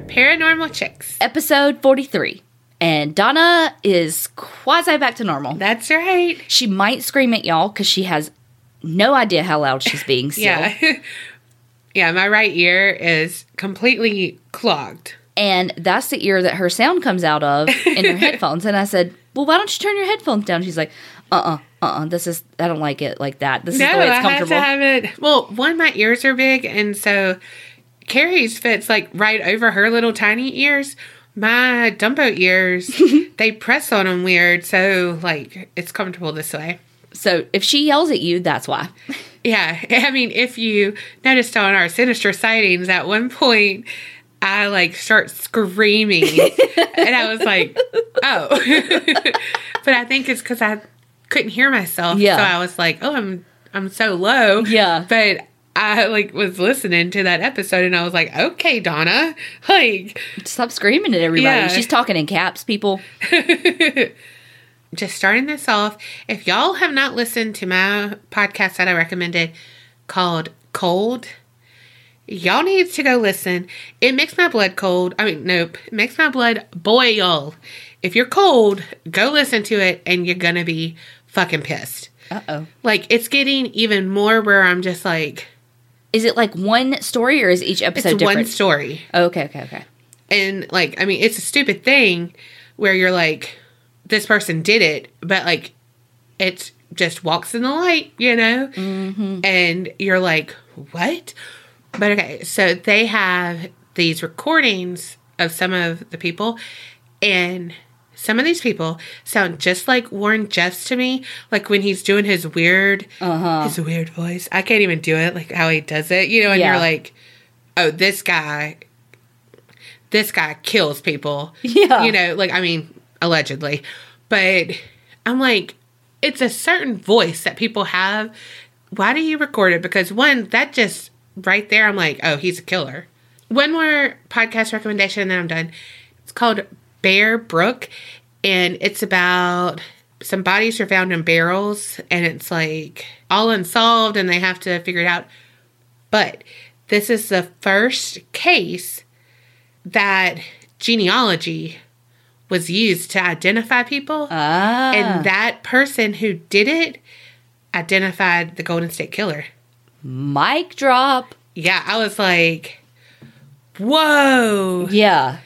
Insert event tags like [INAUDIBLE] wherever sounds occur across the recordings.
Paranormal Chicks. Episode 43. And Donna is quasi back to normal. That's right. She might scream at y'all because she has no idea how loud she's being [LAUGHS] still. Yeah. [LAUGHS] yeah, my right ear is completely clogged. And that's the ear that her sound comes out of in her [LAUGHS] headphones. And I said, Well, why don't you turn your headphones down? She's like, Uh uh-uh, uh, uh-uh, This is, I don't like it like that. This no, is the way it's I have comfortable. to have it. Well, one, my ears are big, and so Kerri's fits like right over her little tiny ears. My Dumbo ears, [LAUGHS] they press on them weird, so like it's comfortable this way. so if she yells at you, that's why. [LAUGHS] Yeah, I mean, if you noticed on our sinister sightings, at one point, I like start screaming, and I was like, [LAUGHS] "Oh," but I think it's because I couldn't hear myself. Yeah. so I was like, "Oh, I'm I'm so low." Yeah. but I like was listening to that episode, and I was like, "Okay, Donna, [LAUGHS] like." Stop screaming at everybody. Yeah. She's talking in caps, people. [LAUGHS] just starting this off, if y'all have not listened to my podcast that I recommended called Cold, y'all need to go listen. It makes my blood cold. I mean, nope, it makes my blood boil. If you're cold, go listen to it and you're gonna be fucking pissed. Uh oh. Like, it's getting even more where I'm just like, Is it like one story or is each it's episode one story. Oh, okay, okay, okay. and like i mean it's a stupid thing where you're like this person did it but like it just walks in the light you know mm-hmm. and you're like what but okay so they have these recordings of some of the people and some of these people sound just like Warren Jeffs to me, like when he's doing his weird, Uh-huh. his weird voice. I can't even do it, like how he does it, you know. And Yeah. you're like, oh, this guy, this guy kills people. Yeah. You know, like, I mean, allegedly. But I'm like, it's a certain voice that people have. Why do you record it? Because one, that just right there, I'm like, oh, he's a killer. One more podcast recommendation, and then I'm done. It's called Bear Brook, and it's about some bodies are found in barrels, and it's like all unsolved, and they have to figure it out. But this is the first case that genealogy was used to identify people. Ah. And that person who did it identified the Golden State Killer. mic drop. Yeah, I was like, whoa. Yeah.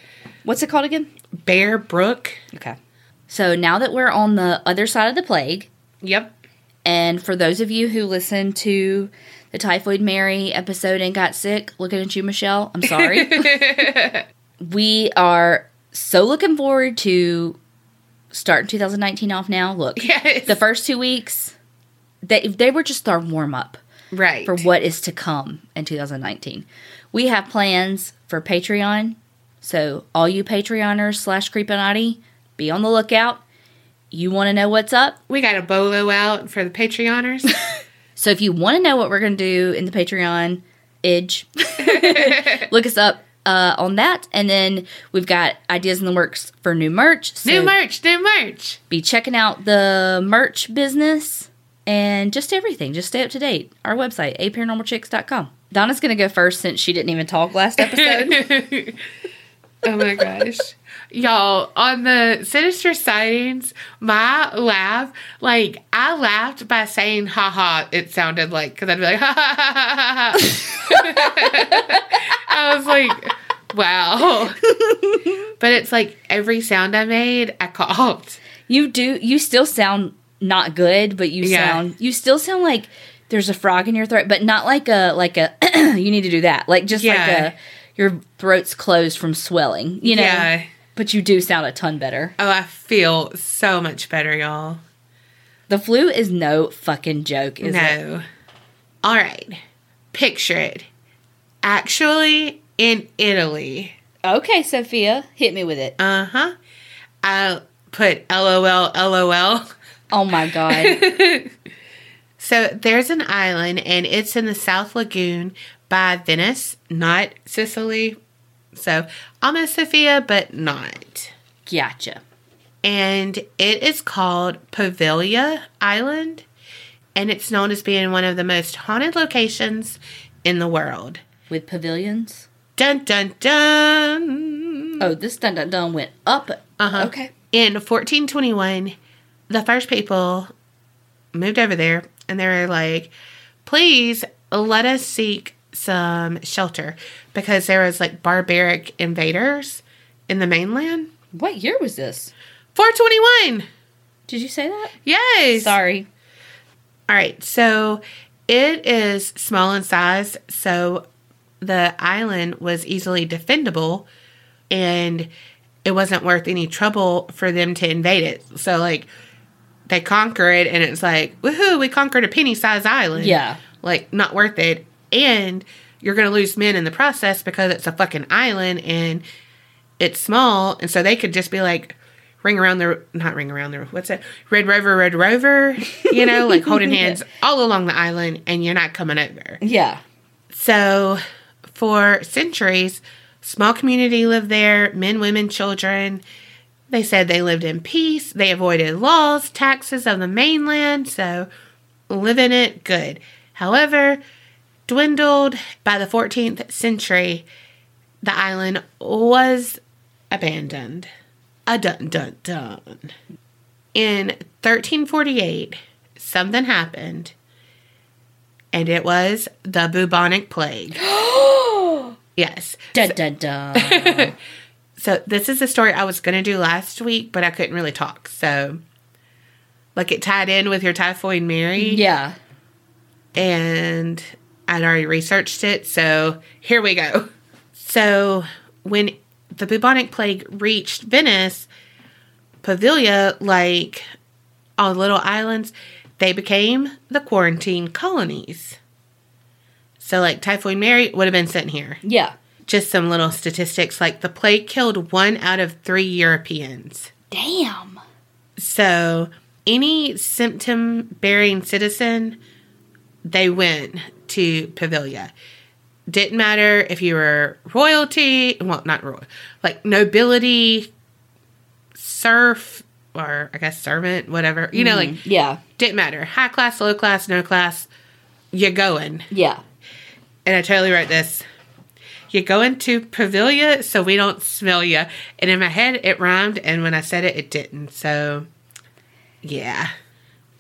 What's it called again? Bear Brook. Okay. So now that we're on the other side of the plague, Yep. and for those of you who listened to the Typhoid Mary episode and got sick, looking at you, Michelle, I'm sorry. [LAUGHS] we are so looking forward to starting 2019 off now. Look, Yes. the first two weeks, they, they were just our warm up. right. for what is to come in 2019. We have plans for Patreon. So, all you Patreoners slash Creepinati, be on the lookout. You want to know what's up? we got a bolo out for the Patreoners. [LAUGHS] So, if you want to know what we're going to do in the Patreon, idge, [LAUGHS] look us up uh, on that. And then we've got ideas in the works for new merch. So, new merch, new merch. be checking out the merch business and just everything. Just stay up to date. Our website, aparanormalchicks.com. Donna's going to go first since she didn't even talk last [LAUGHS] episode. Oh my gosh. Y'all, on the sinister sightings, my laugh, like, I laughed by saying, haha, it sounded like, because I'd be like, ha ha ha ha ha. [LAUGHS] I was like, wow. but it's like every sound I made, I coughed. you do, you still sound not good, but you Yeah. sound, you still sound like there's a frog in your throat, but not like a, like a, [CLEARS THROAT] you need to do that. Like just like a, your throat's closed from swelling, you know? Yeah. But you do sound a ton better. Oh, I feel so much better, y'all. The flu is no fucking joke, is it? no. All right. Picture it. Actually, in Italy. Okay, Sophia, hit me with it. Uh huh. I put LOL, LOL. Oh my God. [LAUGHS] So there's an island and it's in the South Lagoon by Venice, not Sicily. So almost Sophia, but not. gotcha. And it is called Poveglia Island. And it's known as being one of the most haunted locations in the world. With pavilions? Dun dun dun. Oh, this dun dun dun went up. Uh-huh. Okay. In 1421, the first people moved over there and they were like, please let us seek some shelter because there was like barbaric invaders in the mainland. What year was this? 421. Did you say that? Yes. Sorry. All right. So it is small in size. So the island was easily defendable and it wasn't worth any trouble for them to invade it. So, like, they conquer it and it's like, woohoo, we conquered a penny sized island. Yeah. Like, not worth it. And you're going to lose men in the process because it's a fucking island and it's small. And so they could just be like, ring around the, not ring around the, what's that? Red Rover, Red Rover, you know, like [LAUGHS] holding hands all along the island and you're not coming over. Yeah. So, for centuries, small community lived there, men, women, children. They said they lived in peace. They avoided laws, taxes of the mainland, so living it good. However, dwindled by the 14th century, the island was abandoned. A dun dun dun. In 1348, something happened, and it was the bubonic plague. [GASPS] Yes. Dun dun dun. [LAUGHS] So this is a story I was going to do last week, but I couldn't really talk. So, like, it tied in with your typhoid Mary, yeah. and I'd already researched it. So here we go. So when the bubonic plague reached Venice, Poveglia, like all the little islands, they became the quarantine colonies. So, like, Typhoid Mary would have been sent here. Yeah. Just some little statistics like the plague killed one out of three Europeans. Damn. So, any symptom bearing citizen, they went to Poveglia. Didn't matter if you were royalty, well, not royal, like nobility, serf, or I guess servant, whatever. You know, mm-hmm. like, Yeah. didn't matter. High class, low class, no class, you're going. Yeah. And I totally wrote this. You go into Poveglia so we don't smell you. And in my head, it rhymed, and when I said it, it didn't. So, yeah.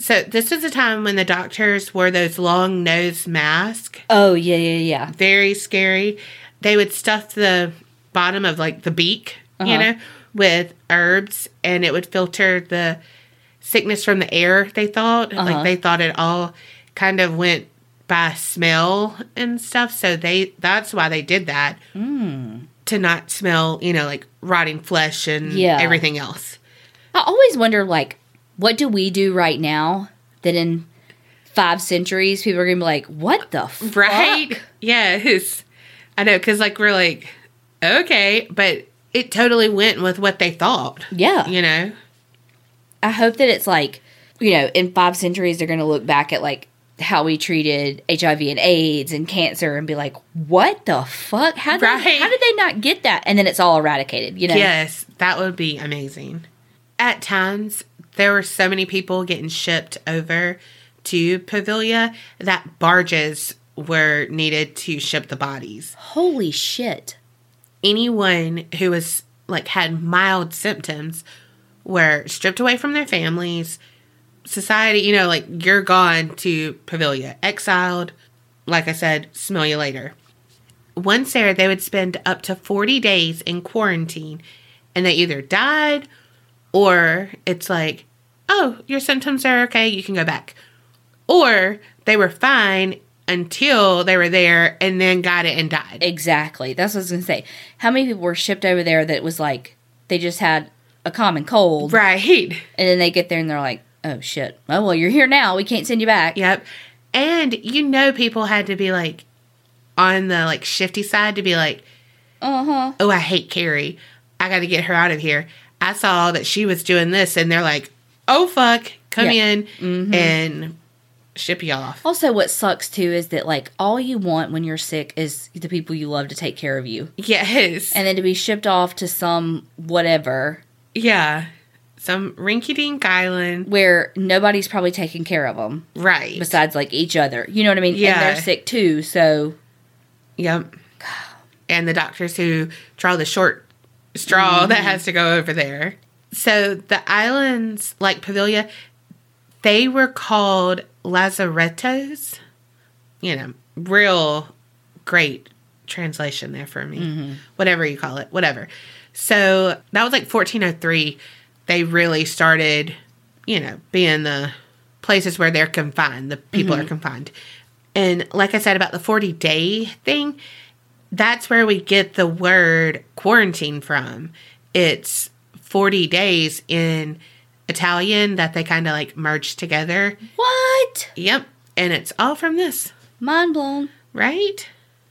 So, this is a time when the doctors wore those long nose masks. Oh yeah yeah yeah. Very scary. They would stuff the bottom of like the beak, you Uh-huh. know, with herbs, and it would filter the sickness from the air, they thought. Uh-huh. Like, they thought it all kind of went by smell and stuff. So they that's why they did that. To not smell, you know, like rotting flesh and Yeah. everything else. I always wonder, like, what do we do right now that in five centuries people are gonna be like, "What the fuck?" Right? Yes. I know, because like we're like, okay, but it totally went with what they thought. Yeah. You know? I hope that it's like, you know, in five centuries they're gonna look back at like how we treated HIV and AIDS and cancer and be like, "What the fuck? How did Right. how did they not get that?" And then it's all eradicated. You know? Yes, that would be amazing. At times, there were so many people getting shipped over to Poveglia that barges were needed to ship the bodies. Holy shit! anyone who was like had mild symptoms were stripped away from their families society you know like you're gone to Poveglia, exiled like i said smell you later once there they would spend up to 40 days in quarantine and they either died or it's like oh your symptoms are okay you can go back or they were fine until they were there and then got it and died Exactly. That's what I was gonna say. How many people were shipped over there that was like they just had a common cold, right and then they get there and they're like, "Oh shit! Oh well, you're here now. We can't send you back." Yep. And you know people had to be like on the like shifty side to be like, Uh huh. "Oh, I hate Kerri. I got to get her out of here." I saw that she was doing this and they're like, "Oh fuck, come Yeah. in mm-hmm. and ship you off." Also, what sucks too is that like all you want when you're sick is the people you love to take care of you, Yes. and then to be shipped off to some whatever yeah. Some rinky dink island. where nobody's probably taking care of them Right. besides like each other. You know what I mean? And Yeah. they're sick too, so Yep. and the doctors who draw the short straw mm-hmm. that has to go over there. So the islands like Poveglia, they were called lazarettos. You know, real great translation there for me. Mm-hmm. Whatever you call it, whatever. So that was like 1403. They really started, you know, being the places where they're confined, the people are mm-hmm. confined. And like I said about the 40 day thing, that's where we get the word quarantine from. It's 40 days in Italian that they kind of like merged together. What? Yep. And it's all from this, Mind blown. right?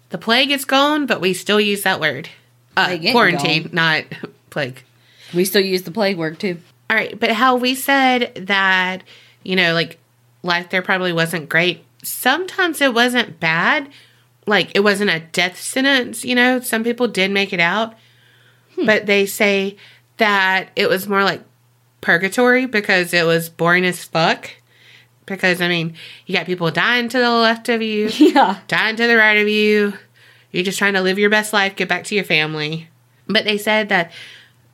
The plague is gone, but we still use that word. Uh, quarantine, gone. not [LAUGHS] plague. We still use the plague word too. All right, but how we said that, you know, like life there probably wasn't great. Sometimes it wasn't bad. Like it wasn't a death sentence, you know. Some people did make it out. But they say that it was more like purgatory because it was boring as fuck. Because I mean, you got people dying to the left of you, [LAUGHS] Yeah. dying to the right of you. You're just trying to live your best life, get back to your family. But they said that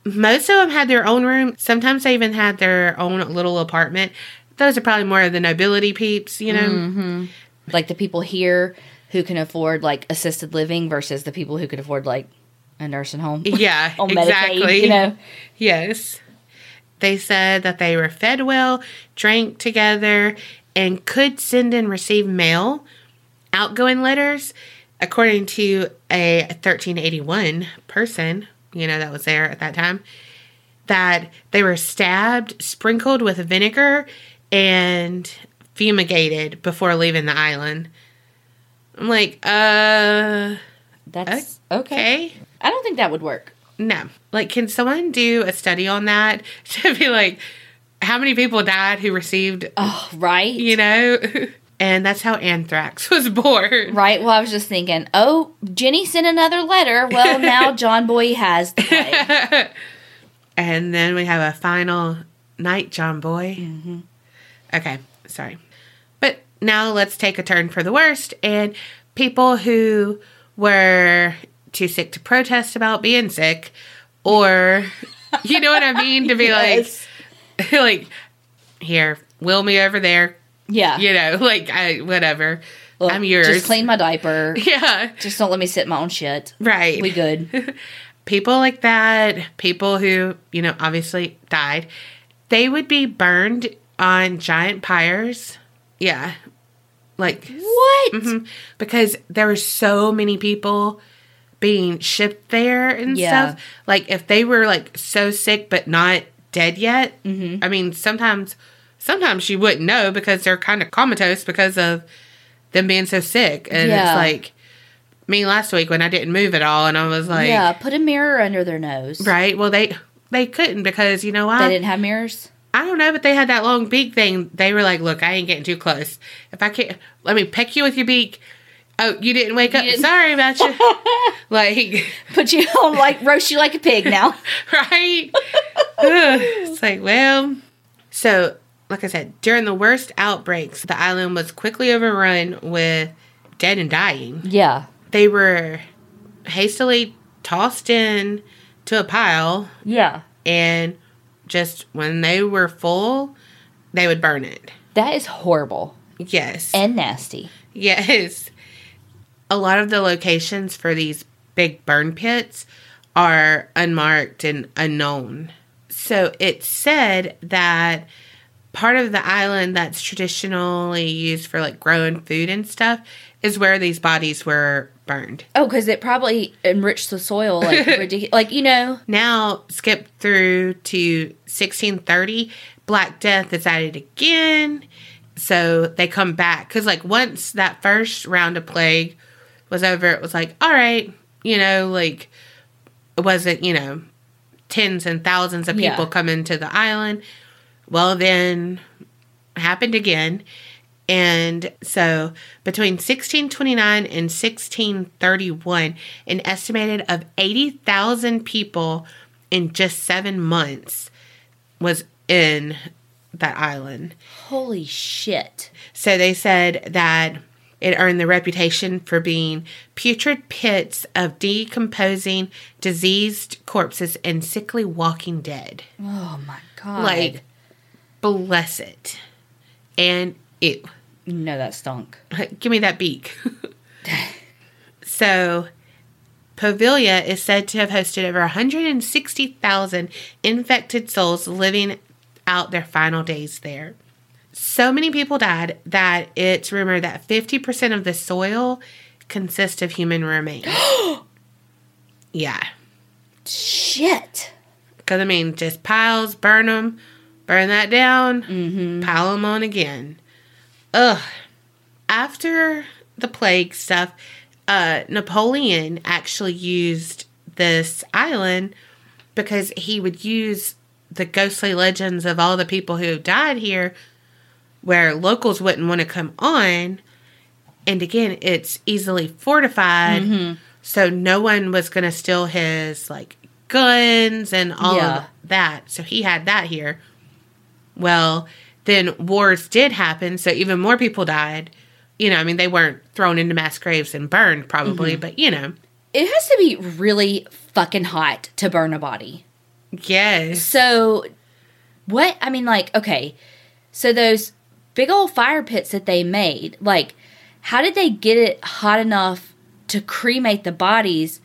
most of them had their own room. Sometimes they even had their own little apartment. Those are probably more of the nobility peeps, you know? Mm-hmm. Like the people here who can afford like assisted living versus the people who could afford like a nursing home. [LAUGHS] Yeah, exactly. Medicaid, you know. Yes. They said that they were fed well, drank together, and could send and receive mail, outgoing letters. According to a 1381 person, you know, that was there at that time, that they were stabbed, sprinkled with vinegar, and fumigated before leaving the island. I'm like, uh, That's okay. Okay. I don't think that would work. No. Like, can someone do a study on that [LAUGHS] to be like, how many people died who received, Oh, right. you know? [LAUGHS] And that's how anthrax [LAUGHS] was born. Right. Well, I was just thinking, oh, Jenny sent another letter. Well, now John Boy has the. And then we have a final night, John Boy. Mm-hmm. Okay, sorry. But now let's take a turn for the worst. And people who were too sick to protest about being sick, or, [LAUGHS] you know what I mean? To be Yes. like, [LAUGHS] like, here, will me over there. Yeah. You know, [LAUGHS] like, I, whatever. Look, I'm yours. Just clean my diaper. Yeah, Just don't let me sit my own shit. right. We good. people like that, people who, you know, obviously died, they would be burned on giant pyres. Yeah. Like, What? mhm. because there were so many people being shipped there and Yeah. stuff. Like, if they were like so sick but not dead yet, mm-hmm. I mean, sometimes, sometimes you wouldn't know because they're kind of comatose because of them being so sick. And Yeah. it's like me last week when I didn't move at all, and I was like, yeah. Put a mirror under their nose. Right. Well, they they couldn't because you know why? They didn't have mirrors. I don't know, but they had that long beak thing. They were like, "Look, I ain't getting too close. If I can't, let me peck you with your beak." Oh, you didn't wake up. didn't- Sorry about you. [LAUGHS] like, Put you on like roast you like a pig now. [LAUGHS] right? Ugh. it's like, well, so like I said, during the worst outbreaks, the island was quickly overrun with dead and dying. Yeah. They were hastily tossed in to a pile Yeah. and just when they were full, they would burn it. That is horrible Yes. and nasty. yes. A lot of the locations for these big burn pits are unmarked and unknown. So it's said that part of the island that's traditionally used for like growing food and stuff is where these bodies were burned. Oh, because it probably enriched the soil like [LAUGHS] ridiculous. Like you know. Now, skip through to 1630, Black Death is added again. So they come back. Because, like, once that first round of plague was over, it was like, all right, you know, like, it wasn't, you know, tens and thousands of Yeah. people coming to the island. Well, then happened again. And so between 1629 and 1631, an estimated of 80,000 people in just seven months was in that island. Holy shit. So they said that it earned the reputation for being putrid pits of decomposing, diseased corpses and sickly walking dead. Oh my god. Like, bless it. And it. no, that stunk. [LAUGHS] Give me that beak. [LAUGHS] so, Poveglia is said to have hosted over 160,000 infected souls living out their final days there. So many people died that it's rumored that 50% of the soil consists of human remains. [GASPS] yeah. Shit. Because, I mean, just piles, burn them, burn that down, pile them on again. Ugh. After the plague stuff, uh, Napoleon actually used this island because he would use the ghostly legends of all the people who died here where locals wouldn't want to come on. And again, it's easily fortified. Mm-hmm. So no one was going to steal his like guns and all Yeah. of that. So he had that here. Well, then wars did happen, so even more people died. You know, I mean, they weren't thrown into mass graves and burned, probably, mm-hmm. but you know, It has to be really fucking hot to burn a body. yes, So, what? I mean, like, okay. So, those big old fire pits that they made, like, how did they get it hot enough to cremate the bodies?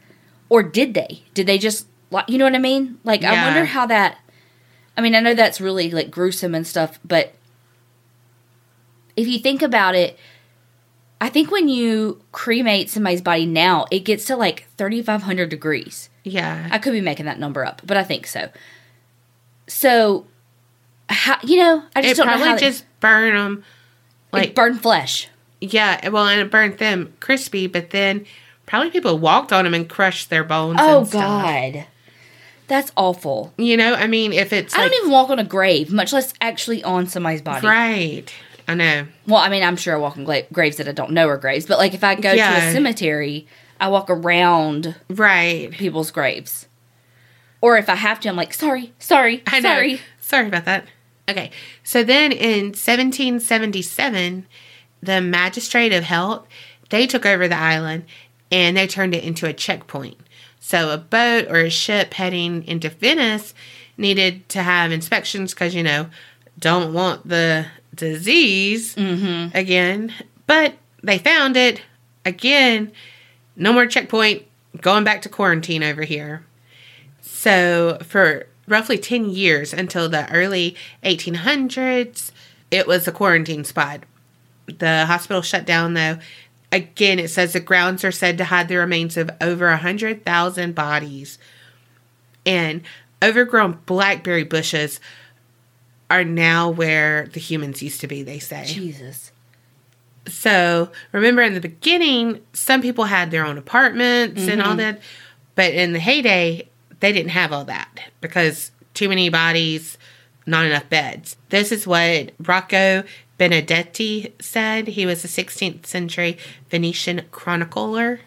Or did they? Did they just, you know what I mean? Like, I wonder how that. I mean, I know that's really, like, gruesome and stuff, but if you think about it, I think when you cremate somebody's body now, it gets to like 3,500 degrees. yeah, I could be making that number up, but I think so. So, how you know? I just it don't know probably how just burned them, like burn flesh. yeah, well, and it burnt them crispy, but then probably people walked on them and crushed their bones. Oh and stuff. God, that's awful. You know, I mean, if it's I like don't even walk on a grave, much less actually on somebody's body. right, I know, Well, I mean, I'm sure I walk on gla- graves that I don't know are graves, but like if I go to a cemetery, I walk around right. people's graves. Or if I have to, I'm like, sorry, sorry, I know. sorry. Sorry about that. Okay. So then in 1777, the magistrate of health, they took over the island and they turned it into a checkpoint. So a boat or a ship heading into Venice needed to have inspections because, you know, don't want the disease mm-hmm. again. But they found it again. No more checkpoint. Going back to quarantine over here. So, for roughly 10 years until the early 1800s, it was a quarantine spot. The hospital shut down, though. Again, it says the grounds are said to hide the remains of over 100,000 bodies. And overgrown blackberry bushes are now where the humans used to be, they say. Jesus. So remember in the beginning, some people had their own apartments and all mm-hmm. that, but in the heyday, they didn't have all that because too many bodies, not enough beds. This is what Rocco Benedetti said. He was a 16th century Venetian chronicler.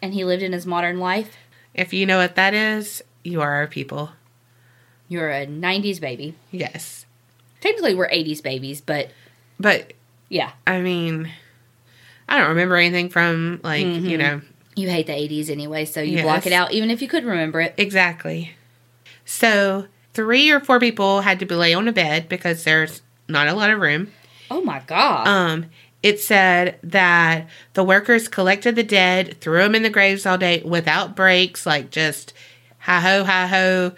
And he lived in his modern life. If you know what that is, you are our people. You're a 90s baby. Yes. Technically, we're 80s babies, but But yeah, I mean, I don't remember anything from like, you mm-hmm. know, you hate the 80s anyway, so you block it out, even if you could remember it. Exactly. So three or four people had to be lay on a bed because there's not a lot of room. Oh my God. Um, it said that the workers collected the dead, threw them in the graves all day without breaks, like just hi ho, hi ho,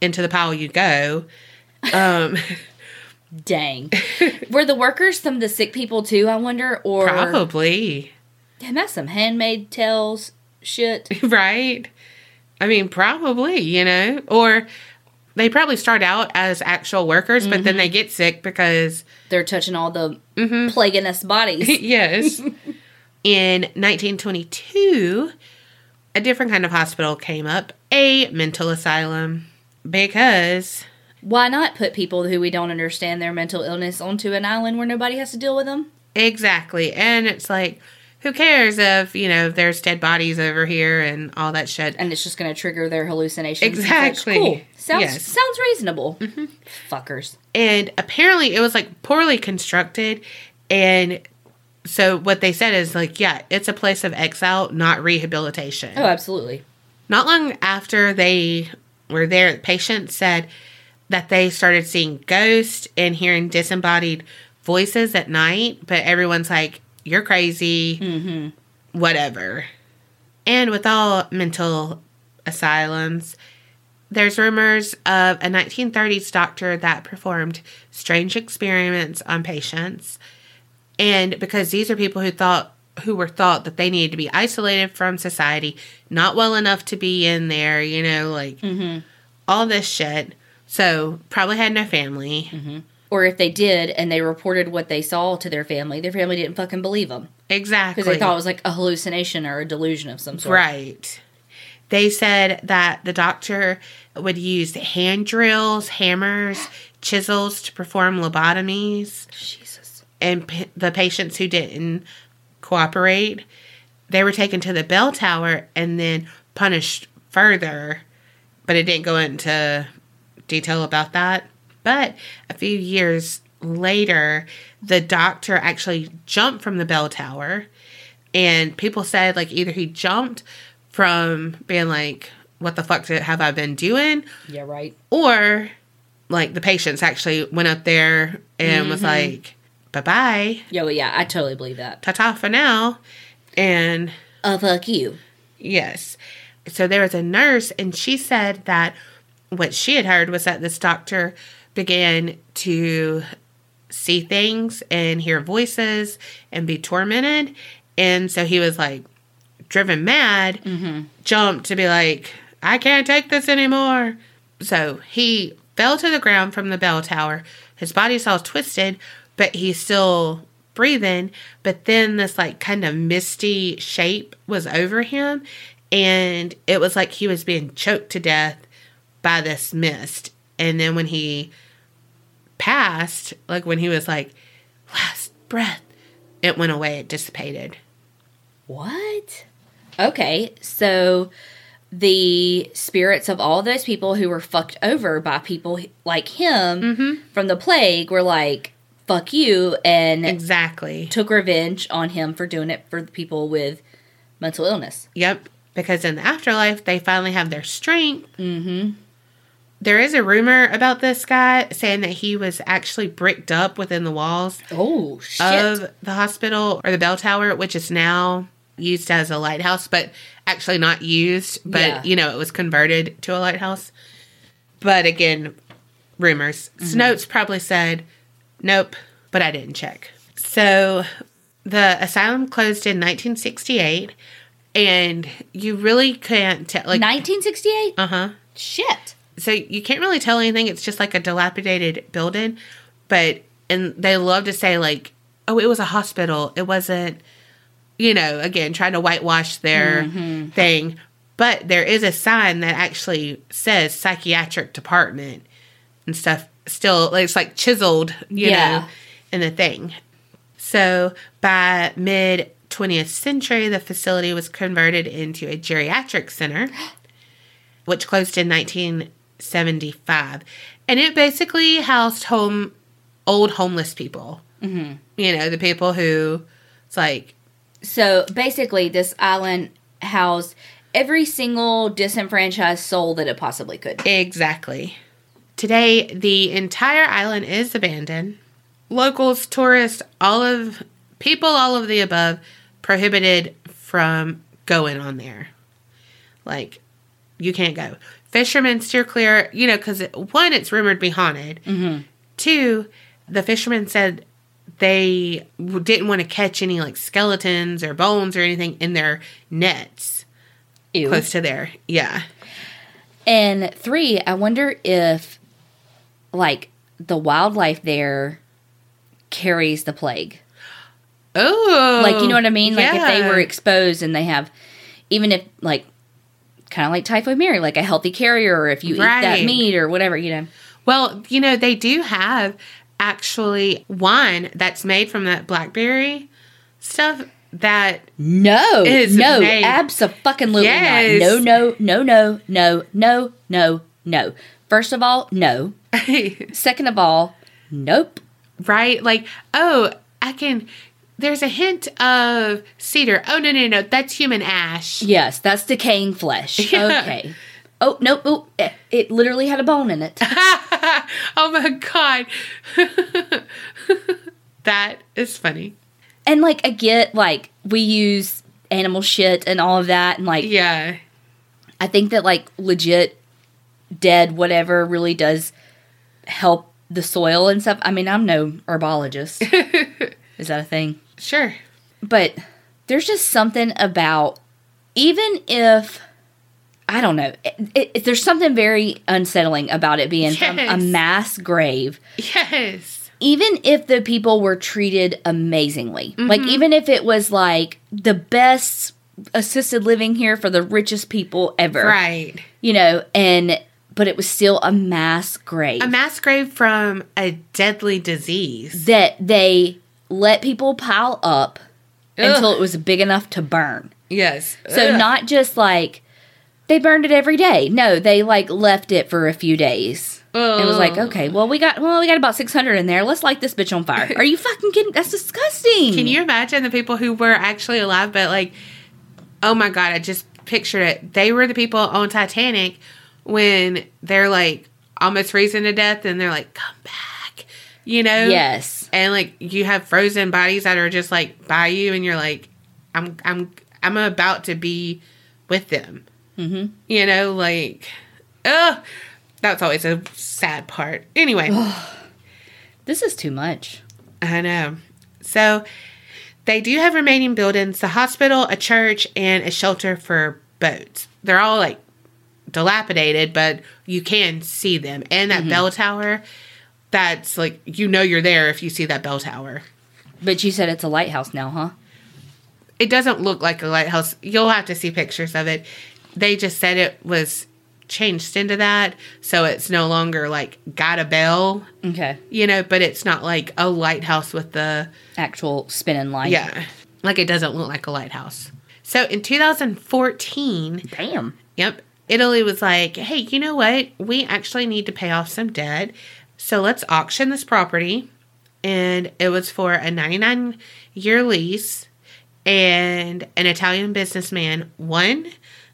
into the pile you go. Um, [LAUGHS] Dang. Were the workers some of the sick people too, I wonder? Or probably, Damn, that's some handmade tales shit. [LAUGHS] right? I mean, probably, you know, or they probably start out as actual workers, but then they get sick because They're touching all the Mhm. plaguing us bodies. [LAUGHS] yes. [LAUGHS] In 1922, a different kind of hospital came up, a mental asylum, because Why not put people who we don't understand their mental illness onto an island where nobody has to deal with them? exactly, and it's like, who cares if you know there's dead bodies over here and all that shit? And it's just going to trigger their hallucinations. Exactly. Cool. Sounds Yes. sounds reasonable. Mm-hmm. Fuckers. And apparently, it was like poorly constructed, and So what they said is like, yeah, it's a place of exile, not rehabilitation. Oh, absolutely. Not long after they were there, patients said that they started seeing ghosts and hearing disembodied voices at night, but everyone's like, you're crazy, Mm-hmm. whatever. And with all mental asylums, there's rumors of a 1930s doctor that performed strange experiments on patients. And because these are people who thought who were thought that they needed to be isolated from society, not well enough to be in there, you know, like Mm-hmm. all this shit. So probably had no family. Mm-hmm. Or if they did and they reported what they saw to their family, their family didn't fucking believe them Exactly. because they thought it was like a hallucination or a delusion of some sort. Right. They said that the doctor would use hand drills, hammers, chisels to perform lobotomies, Jesus. and p- the patients who didn't cooperate, they were taken to the bell tower and then punished further. But it didn't go into detail about that. But a few years later, the doctor actually jumped from the bell tower, and people said like either he jumped from being like, "What the fuck did, have I been doing?" Yeah, right. or like the patients actually went up there and was mm-hmm. like, "Bye bye, Yeah, well, yeah, I totally believe that. ta ta for now," and Oh, fuck you. Yes. So there was a nurse, and she said that what she had heard was that this doctor began to see things and hear voices and be tormented. And so he was like driven mad, mm-hmm. jumped to be like, I can't take this anymore. So he fell to the ground from the bell tower. His body's all twisted, but he's still breathing. But then this like kind of misty shape was over him, and it was like he was being choked to death by this mist. And then when he passed, like when he was like, last breath, it went away, it dissipated. What? Okay, so the spirits of all those people who were fucked over by people like him from the plague were like, fuck you, and Exactly. took revenge on him for doing it for the people with mental illness. Yep. Because in the afterlife, they finally have their strength. Mm-hmm. There is a rumor about this guy saying that he was actually bricked up within the walls Oh, shit. of the hospital or the bell tower, which is now used as a lighthouse, but actually not used. But, Yeah. you know, it was converted to a lighthouse. But again, rumors. Snopes probably said, nope, but I didn't check. So the asylum closed in 1968, and you really can't tell. Like, 1968? uh huh Shit. So you can't really tell anything. It's just like a dilapidated building, but and they love to say like, "Oh, it was a hospital. It wasn't." You know, again, trying to whitewash their mm-hmm. thing. But there is a sign that actually says psychiatric department and stuff. Still, it's like chiseled, you Yeah. know, in the thing. So by mid 20th century, the facility was converted into a geriatric center, [GASPS] which closed in 1975. And it basically housed home old homeless people. Mm-hmm. You know, the people who it's like, So basically, this island housed every single disenfranchised soul that it possibly could. exactly. Today, the entire island is abandoned. Locals, tourists, all of people, all of the above, prohibited from going on there. Like, you can't go. Fishermen steer clear, you know, because one, it's rumored to be haunted. Mm-hmm. Two, the fishermen said they didn't want to catch any like skeletons or bones or anything in their nets Ew. close to there. Yeah. And three, I wonder if, like, the wildlife there carries the plague. Oh, Like, you know what I mean? Like, if they were exposed and they have, even if, like, kind of like typhoid Mary, like a healthy carrier, or if you eat that meat or whatever, you know. Well, you know, they do have actually wine that's made from that blackberry stuff that No, Is no, made- absolutely Yes. not. No, no, no, no, no, no, no, no. First of all, no. [LAUGHS] Second of all, nope. right like oh i can there's a hint of cedar. Oh no no no, that's human ash. Yes, that's decaying flesh. [LAUGHS] Yeah. Okay. Oh nope. Oh, it, it literally had a bone in it. [LAUGHS] oh my god. [LAUGHS] that is funny. And like I get like we use animal shit and all of that, and like Yeah. I think that like legit dead whatever really does help the soil and stuff. I mean, I'm no herbologist. Is that a thing? Sure. But there's just something about even if I don't know, it, it, there's something very unsettling about it being from a mass grave. Yes. Even if the people were treated amazingly, like mm-hmm. even if it was like the best assisted living here for the richest people ever, Right. you know, and but it was still a mass grave A mass grave from a deadly disease. that they let people pile up until it was big enough to burn. Yes. So Ugh. not just like they burned it every day. No, they like left it for a few days. It was like, okay, well we got well we got about six hundred in there. Let's light this bitch on fire. Are you fucking kidding? That's disgusting. Can you imagine the people who were actually alive, but like, oh my god, I just pictured it. They were the people on Titanic when they're like almost freezing to death, and they're like, "Come back," you know? Yes. And like, you have frozen bodies that are just like by you, and you're like, "I'm, I'm, I'm about to be with them." Mm-hmm. You know, like, ugh. That's always a sad part. Anyway. This is too much. I know. So they do have remaining buildings the hospital, a church, and a shelter for boats. They're all like dilapidated, but you can see them. And that bell tower, that's like, you know, you're there if you see that bell tower. But you said it's a lighthouse now, huh? It doesn't look like a lighthouse. You'll have to see pictures of it. They just said it was changed into that. So it's no longer like got a bell, Okay. you know, but it's not like a lighthouse with the Actual spinning light. Yeah. Like it doesn't look like a lighthouse. So in 2014, Damn. yep, Italy was like, hey, you know what? We actually need to pay off some debt. So let's auction this property. And it was for a 99 year lease. And an Italian businessman won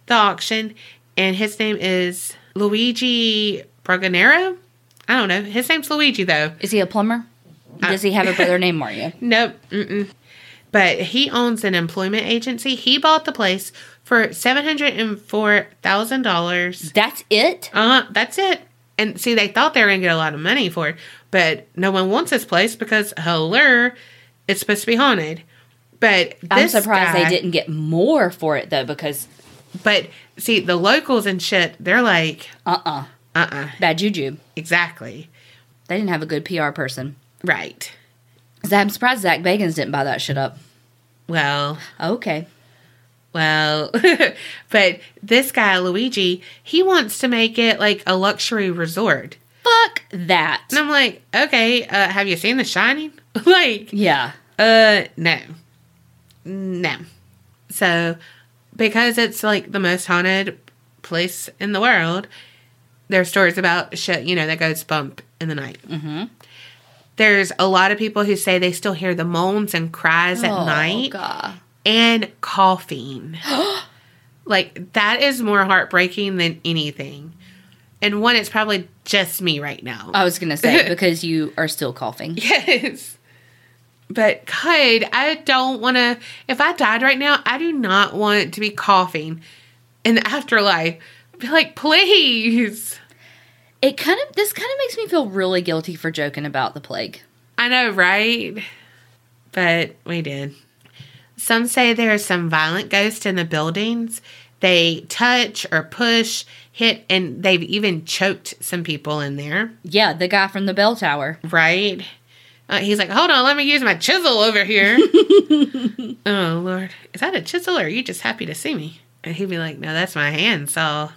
the auction. And his name is Luigi Brugnaro. I don't know. His name's Luigi, though. Is he a plumber? Does he have a brother [LAUGHS] named Mario? Nope. Mm-mm. But he owns an employment agency. He bought the place for seven hundred and four thousand dollars. That's it? Uh, that's it. And see, they thought they were gonna get a lot of money for it, but no one wants this place because hello, it's supposed to be haunted. But I'm surprised guy- they didn't get more for it though, because But see, the locals and shit, they're like, uh uh uh, uh bad juju. exactly They didn't have a good PR person. right. I'm surprised Zak Bagans didn't buy that shit up. Well, Okay. Well, [LAUGHS] but this guy, Luigi, he wants to make it like a luxury resort. Fuck that. And I'm like, okay, uh, have you seen The Shining? [LAUGHS] like, Yeah. uh, no. No. So, because it's like the most haunted place in the world, there are stories about shit, you know, that goes bump in the night. Mm-hmm. There's a lot of people who say they still hear the moans and cries at oh, night God. And coughing. [GASPS] like that is more heartbreaking than anything. And one, it's probably just me right now. I was gonna say [LAUGHS] because you are still coughing. yes. But God, I don't want to. If I died right now, I do not want to be coughing in the afterlife. Be like, please. It kind of this kind of makes me feel really guilty for joking about the plague. I know, right? But we did. Some say there are some violent ghosts in the buildings. They touch or push, hit, and they've even choked some people in there, Yeah, the guy from the bell tower. right? Uh, he's like, hold on, let me use my chisel over here. [LAUGHS] oh, Lord. Is that a chisel or are you just happy to see me? And he'd be like, no, that's my hand handsaw.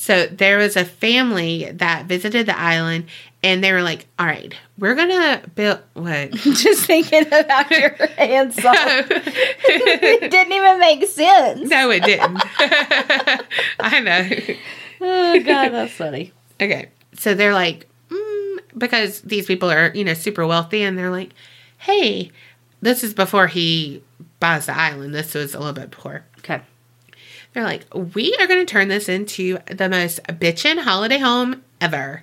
So there was a family that visited the island and they were like, all right, we're going to build what? [LAUGHS] Just thinking about your [LAUGHS] handsaw. [LAUGHS] it didn't even make sense. No, it didn't. I know. Oh god, that's funny. Okay. So they're like, mm, because these people are, you know, super wealthy, and they're like, hey, this is before he buys the island. This was a little bit before. Okay. They're like, we are going to turn this into the most bitchin' holiday home ever.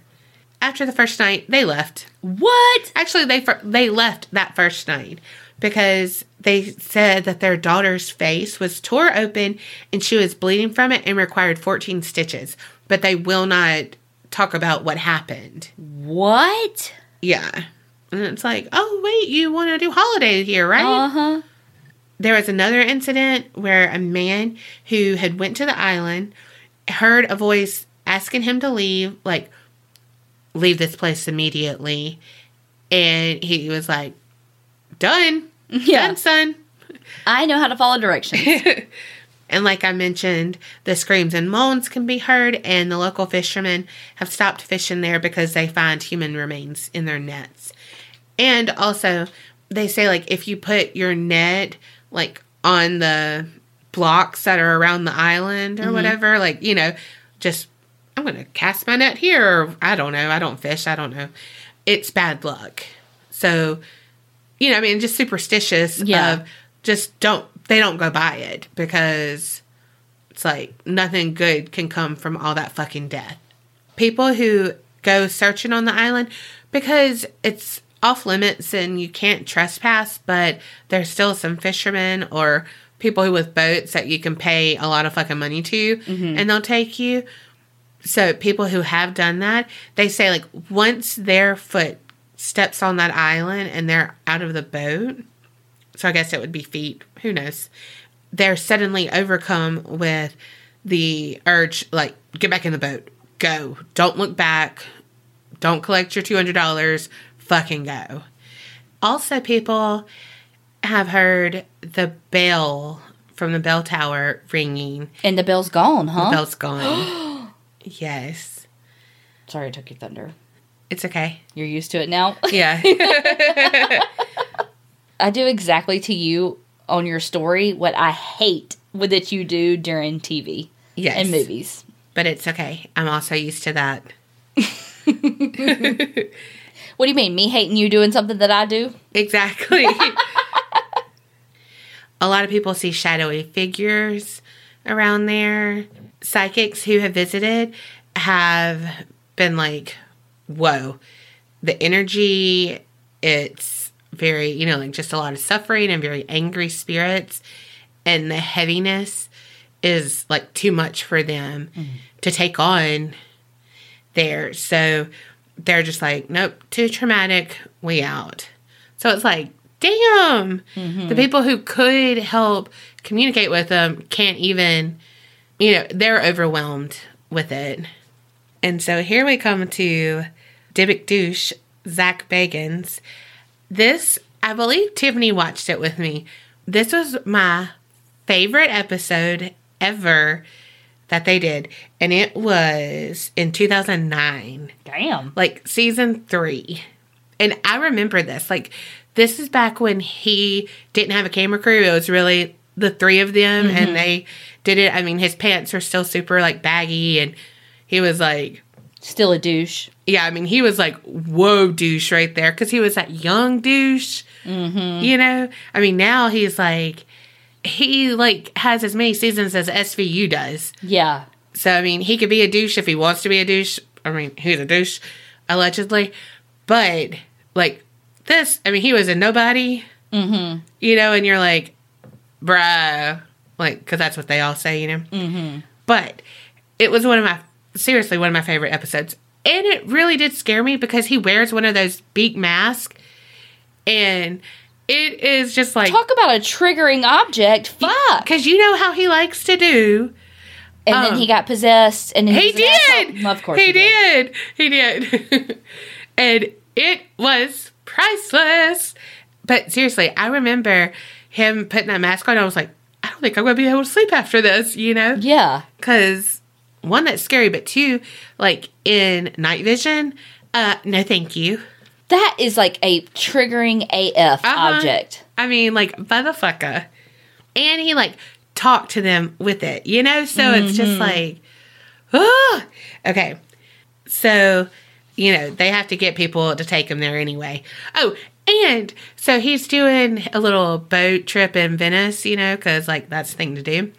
After the first night, they left. What? Actually, they fir- they left that first night because they said that their daughter's face was tore open and she was bleeding from it and required 14 stitches. But they will not talk about what happened. What? Yeah. And it's like, oh, wait, you want to do holiday here, right? Uh huh. There was another incident where a man who had went to the island heard a voice asking him to leave like leave this place immediately and he was like done [LAUGHS] Yeah. done son I know how to follow directions. [LAUGHS] and like i mentioned the screams and moans can be heard and the local fishermen have stopped fishing there because they find human remains in their nets and also they say like if you put your net like on the blocks that are around the island or mm-hmm. whatever like you know just i'm gonna cast my net here or i don't know i don't fish i don't know. It's bad luck. So you know i mean just superstitious Yeah. of just don't they don't go by it because it's like nothing good can come from all that fucking death. People who go searching on the island because it's off limits and you can't trespass, but there's still some fishermen or people with boats that you can pay a lot of fucking money to mm-hmm. and they'll take you. So people who have done that, they say like once their foot steps on that island and they're out of the boat, so I guess it would be feet, who knows. They're suddenly overcome with the urge like get back in the boat. Go. Don't look back. Don't collect your $200. Fucking go. Also people have heard the bell from the bell tower ringing. and the bell's gone, huh? The bell's gone. [GASPS] yes. Sorry, I took your thunder. It's okay. You're used to it now. Yeah. [LAUGHS] I do exactly to you on your story what I hate with that you do during TV yes. and movies. But it's okay. I'm also used to that. [LAUGHS] What do you mean? Me hating you doing something that I do? Exactly. [LAUGHS] a lot of people see shadowy figures around there. Psychics who have visited have been like, whoa, the energy, it's very, you know, like just a lot of suffering and very angry spirits. And the heaviness is like too much for them mm-hmm. to take on there. So they're just like, nope, too traumatic, we out. So it's like, damn, the mm-hmm. people who could help communicate with them can't even, you know, they're overwhelmed with it. And so here we come to Dybbuk douche, Zak Bagans. This, I believe Tiffany watched it with me. This was my favorite episode ever that they did. And it was in 2009 Damn. like season three. And I remember this. Like, this is back when he didn't have a camera crew. It was really the three of them, and they did it. I mean, his pants are still super like baggy, and he was like, Still a douche. yeah, I mean, he was like, whoa, douche right there, because he was that young douche. Mm-hmm. You know, I mean, now he's like, he like has as many seasons as SVU does. Yeah. So I mean, he could be a douche if he wants to be a douche. I mean, he's a douche, allegedly. But like this, I mean, he was a nobody. Mm-hmm. You know, and you're like, bruh, like, because that's what they all say, you know. Mm-hmm. But it was one of my seriously one of my favorite episodes, and it really did scare me because he wears one of those beak masks, and it is just like Talk about a triggering object. Fuck. because you know how he likes to do. And um, then he got possessed, and He did. Of course, he, did. He did. [LAUGHS] and it was priceless. But seriously, I remember him putting that mask on. I was like, I don't think I'm going to be able to sleep after this, you know? Yeah. Because one, that's scary, but two, like in night vision, uh, no, thank you. That is like a triggering AF Uh-huh. object. I mean, like, motherfucker. And he, like, talked to them with it, you know? So it's just like, ah. Okay. So, you know, they have to get people to take him there anyway. Oh, And so he's doing a little boat trip in Venice, you know, because like that's the thing to do.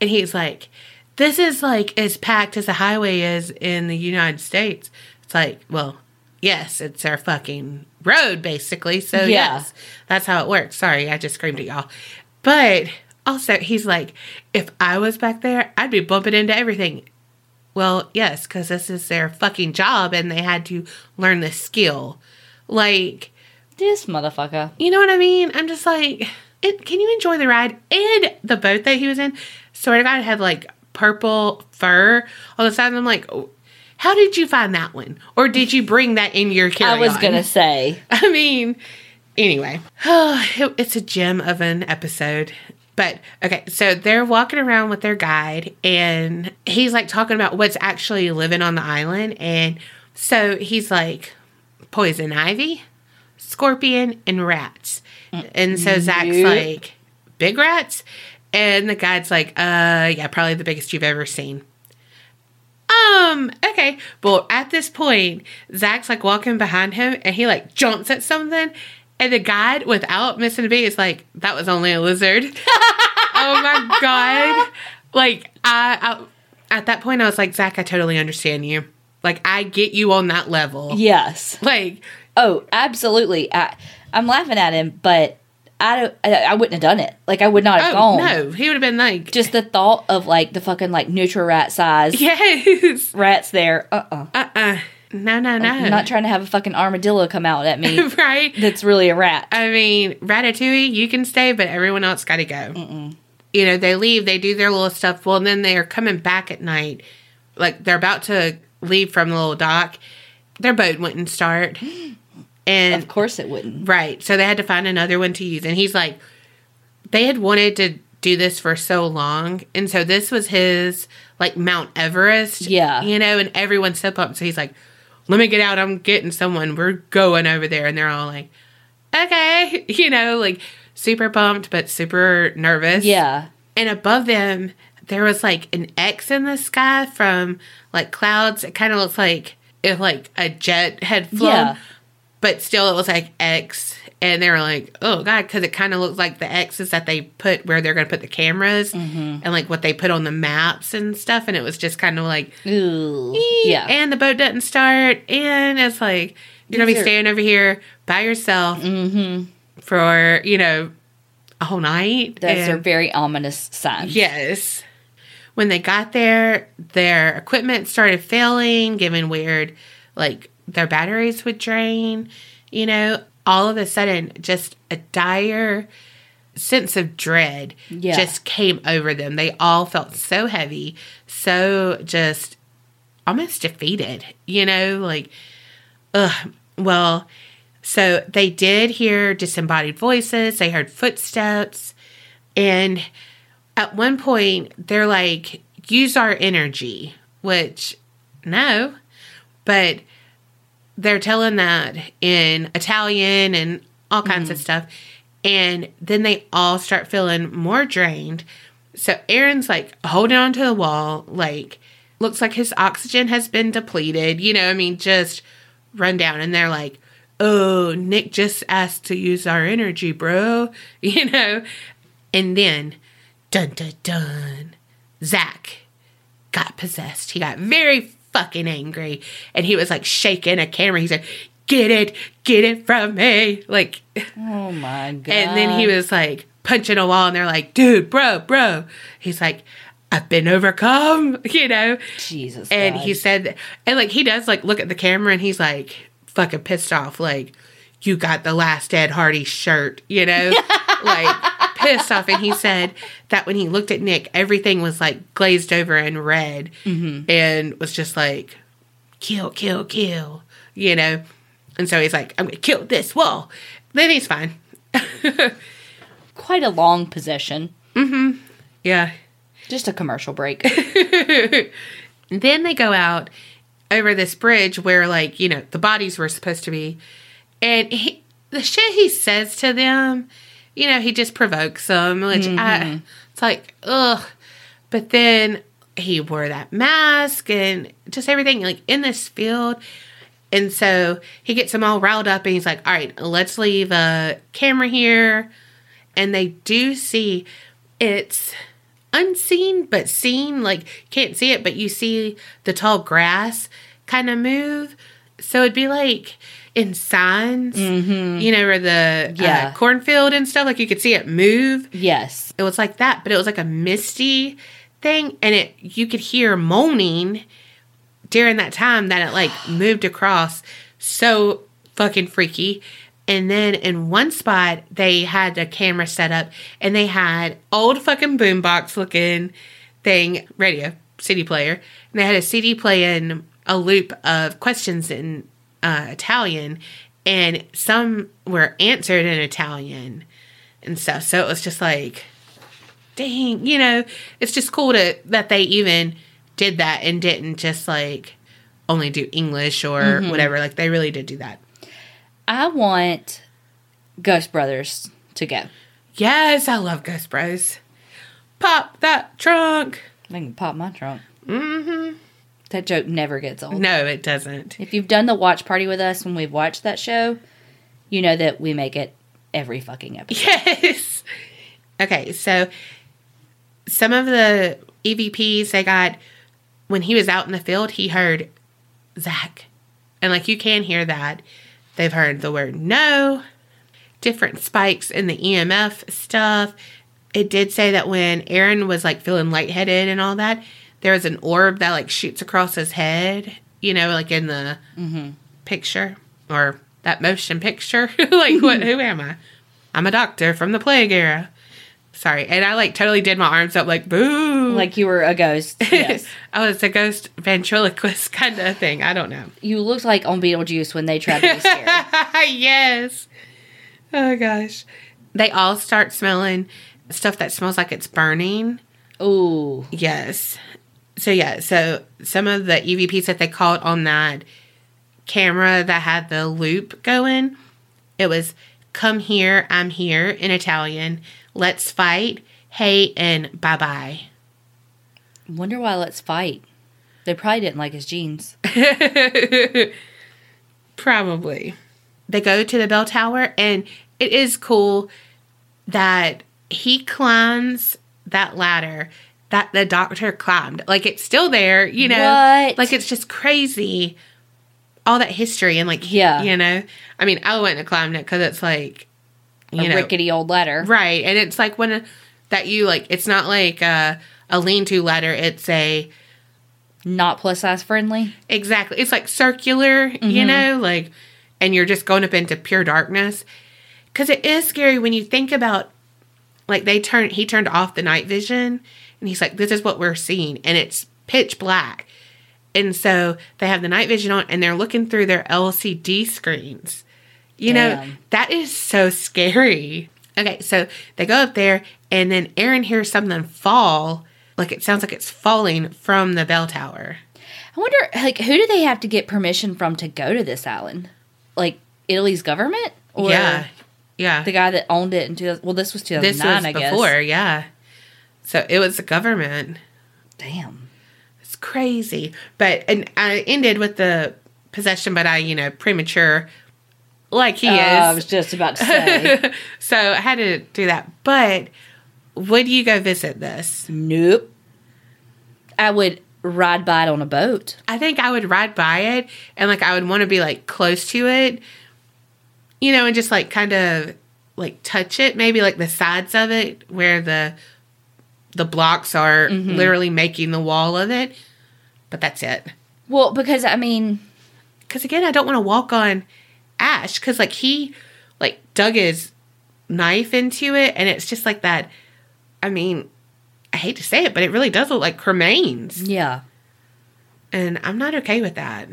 And he's like, this is like as packed as a highway is in the United States. It's like, well, yes, it's our fucking road, basically. So, Yeah. yes, that's how it works. Sorry, I just screamed at y'all. But also, he's like, if I was back there, I'd be bumping into everything. Well, yes, because this is their fucking job and they had to learn the skill. Like, This motherfucker. you know what I mean? I'm just like, it, can you enjoy the ride? And the boat that he was in, swear to God, had like purple fur on the side. And I'm like, oh, how did you find that one? Or did you bring that in your carry I was gonna say. [LAUGHS] I mean, anyway, [SIGHS] it- it's a gem of an episode. But okay, so they're walking around with their guide, and he's like talking about what's actually living on the island. And so he's like, poison ivy, scorpion, and rats. And so Zak's Yep. like, big rats? And the guide's like, uh, yeah, probably the biggest you've ever seen. Um, okay. But at this point, Zak's like walking behind him and he like jumps at something. And the guide, without missing a beat, is like, that was only a lizard. [LAUGHS] oh my God. Like, I, I, at that point, I was like, Zak, I totally understand you. Like, I get you on that level. Yes. Like, Oh, absolutely. I, I'm laughing at him, but I. I, wouldn't have done it. Like I would not have oh, gone. no. He would have been like, Just the thought of like the fucking like nutria rat size yes. [LAUGHS] rats there. Uh uh-uh. uh. Uh-uh. No, no, no. I'm not trying to have a fucking armadillo come out at me. [LAUGHS] right? that's really a rat. I mean, Ratatouille, you can stay, but everyone else got to go. You know, they leave, they do their little stuff. Well, and then they're coming back at night. Like, they're about to leave from the little dock. Their boat wouldn't start. [GASPS] [GASPS] [GASPS] And, Of course it wouldn't. right. So they had to find another one to use. And he's like, they had wanted to do this for so long. And so this was his, like, Mount Everest. Yeah. You know, and everyone's so pumped. So he's like, let me get out. I'm getting someone. We're going over there. And they're all like, okay, [LAUGHS] you know, like super pumped, but super nervous. Yeah. And above them, there was like an X in the sky from like clouds. It kind of looks like if like a jet had flown, Yeah. But still it was like X. And they were like, oh God, because it kind of looks like the X's that they put where they're going to put the cameras mm-hmm. and like what they put on the maps and stuff. And it was just kind of like, Ooh. Yeah. and the boat doesn't start, and it's like you're gonna be are- staying over here by yourself mm-hmm. for you know a whole night. Those are very ominous signs. yes. When they got there, their equipment started failing, giving weird, like their batteries would drain. You know, all of a sudden, just a dire sense of dread Yeah. just came over them. They all felt so heavy, so just almost defeated, you know, like, ugh. Well, so they did hear disembodied voices, they heard footsteps, and at one point they're like, use our energy, which, no, but they're telling that in Italian and all kinds of mm. stuff. And then they all start feeling more drained. So Aaron's like holding onto the wall, like looks like his oxygen has been depleted. You know, I mean, just run down. And they're like, "Oh, Nick just asked to use our energy, bro." [LAUGHS] You know. And then, dun dun dun, Zak got possessed. He got very fucking angry, and he was like shaking a camera. He said, "Get it, get it from me!" [LAUGHS] Like. Oh my god. And then he was like punching a wall, and they're like, dude, bro, bro. He's like, I've been overcome, [LAUGHS] you know? Jesus. And God. he said, and like, he does like look at the camera and he's like fucking pissed off, like, you got the last Ed Hardy shirt, you know? [LAUGHS] like, pissed off. And he said that when he looked at Nick, everything was like glazed over and red mm-hmm. and was just like, kill, kill, kill, you know? And so he's like, I'm gonna kill this wall. Then he's fine. [LAUGHS] quite a long possession. Mm-hmm. Yeah. Just a commercial break. [LAUGHS] then they go out over this bridge where, like, you know, the bodies were supposed to be. And he, the shit he says to them, you know, he just provokes them, which I, mm-hmm. it's like, ugh. But then he wore that mask and just everything, like, in this field. And so he gets them all riled up and he's like, all right, let's leave a camera here. And they do see it's unseen but seen, like can't see it, but you see the tall grass kind of move. So it'd be like in signs, you know, or the Yeah. uh, cornfield and stuff, like you could see it move. Yes. It was like that, but it was like a misty thing, and it you could hear moaning during that time that it like [GASPS] moved across. So fucking freaky. And then in one spot, they had a camera set up, and they had old fucking boombox looking thing, radio CD player, and they had a CD playing a loop of questions in uh, Italian, and some were answered in Italian and stuff. So it was just like, dang, you know, it's just cool to that they even did that and didn't just like only do English or whatever. Like they really did do that. I want Ghost Brothers to go. Yes, I love Ghost Bros. Pop that trunk. I can pop my trunk. hmm That joke never gets old. No, it doesn't. If you've done the watch party with us when we've watched that show, you know that we make it every fucking episode. Yes. Okay, so some of the EVPs they got when he was out in the field, he heard Zak. And like you can hear that. They've heard the word no, different spikes in the EMF stuff. It did say that when Aaron was like feeling lightheaded and all that, there was an orb that like shoots across his head, you know, like in the mm-hmm. picture or that motion picture. [LAUGHS] like, what? Who am I? I'm a doctor from the plague era. Sorry, and I like totally did my arms up like boo, Like you were a ghost. [LAUGHS] Yes. I was a ghost ventriloquist [LAUGHS] kind of thing. I don't know. you looked like on Beetlejuice when they tried to be scary. yes. Oh gosh. They all start smelling stuff that smells like it's burning. Ooh. Yes. So yeah, so some of the EVPs that they caught on that camera that had the loop going, it was come here, I'm here in Italian. Let's fight. Hey and bye bye. Wonder why let's fight. They probably didn't like his jeans. [LAUGHS] Probably. They go to the bell tower, and it is cool that he climbs that ladder that the doctor climbed. Like it's still there, you know. What? Like it's just crazy. All that history and like Yeah. you know. I mean, I wouldn't have climbed it because it's like you a know rickety old ladder. right, and it's like when uh, that you like. It's not like a, a lean-to ladder. It's a Not plus size friendly. Exactly. It's like circular, you mm-hmm. know, like, and you're just going up into pure darkness. Because it is scary when you think about, like, they turned, he turned off the night vision and he's like, this is what we're seeing. And it's pitch black. And so they have the night vision on and they're looking through their LCD screens. You know, that is so scary. Okay, so they go up there and then Aaron hears something fall. Like it sounds like it's falling from the bell tower. I wonder, like, who do they have to get permission from to go to this island? Like Italy's government or yeah, yeah. the guy that owned it in 2000? Well, this was two thousand nine, I guess. before, yeah. So it was the government. Damn. It's crazy, but and I ended with the possession, but I, you know, premature, like he Uh, I was just about to say. [LAUGHS] so I had to do that. But would you go visit this? nope. I would ride by it on a boat. I think I would ride by it and like I would want to be like close to it, you know, and just like kind of like touch it, maybe like the sides of it where the the blocks are mm-hmm. literally making the wall of it. But that's it. Well, because I mean, Because again, I don't want to walk on ash because like he like dug his knife into it and it's just like that. I mean, I hate to say it, but it really does look like cremains, yeah. and I'm not okay with that.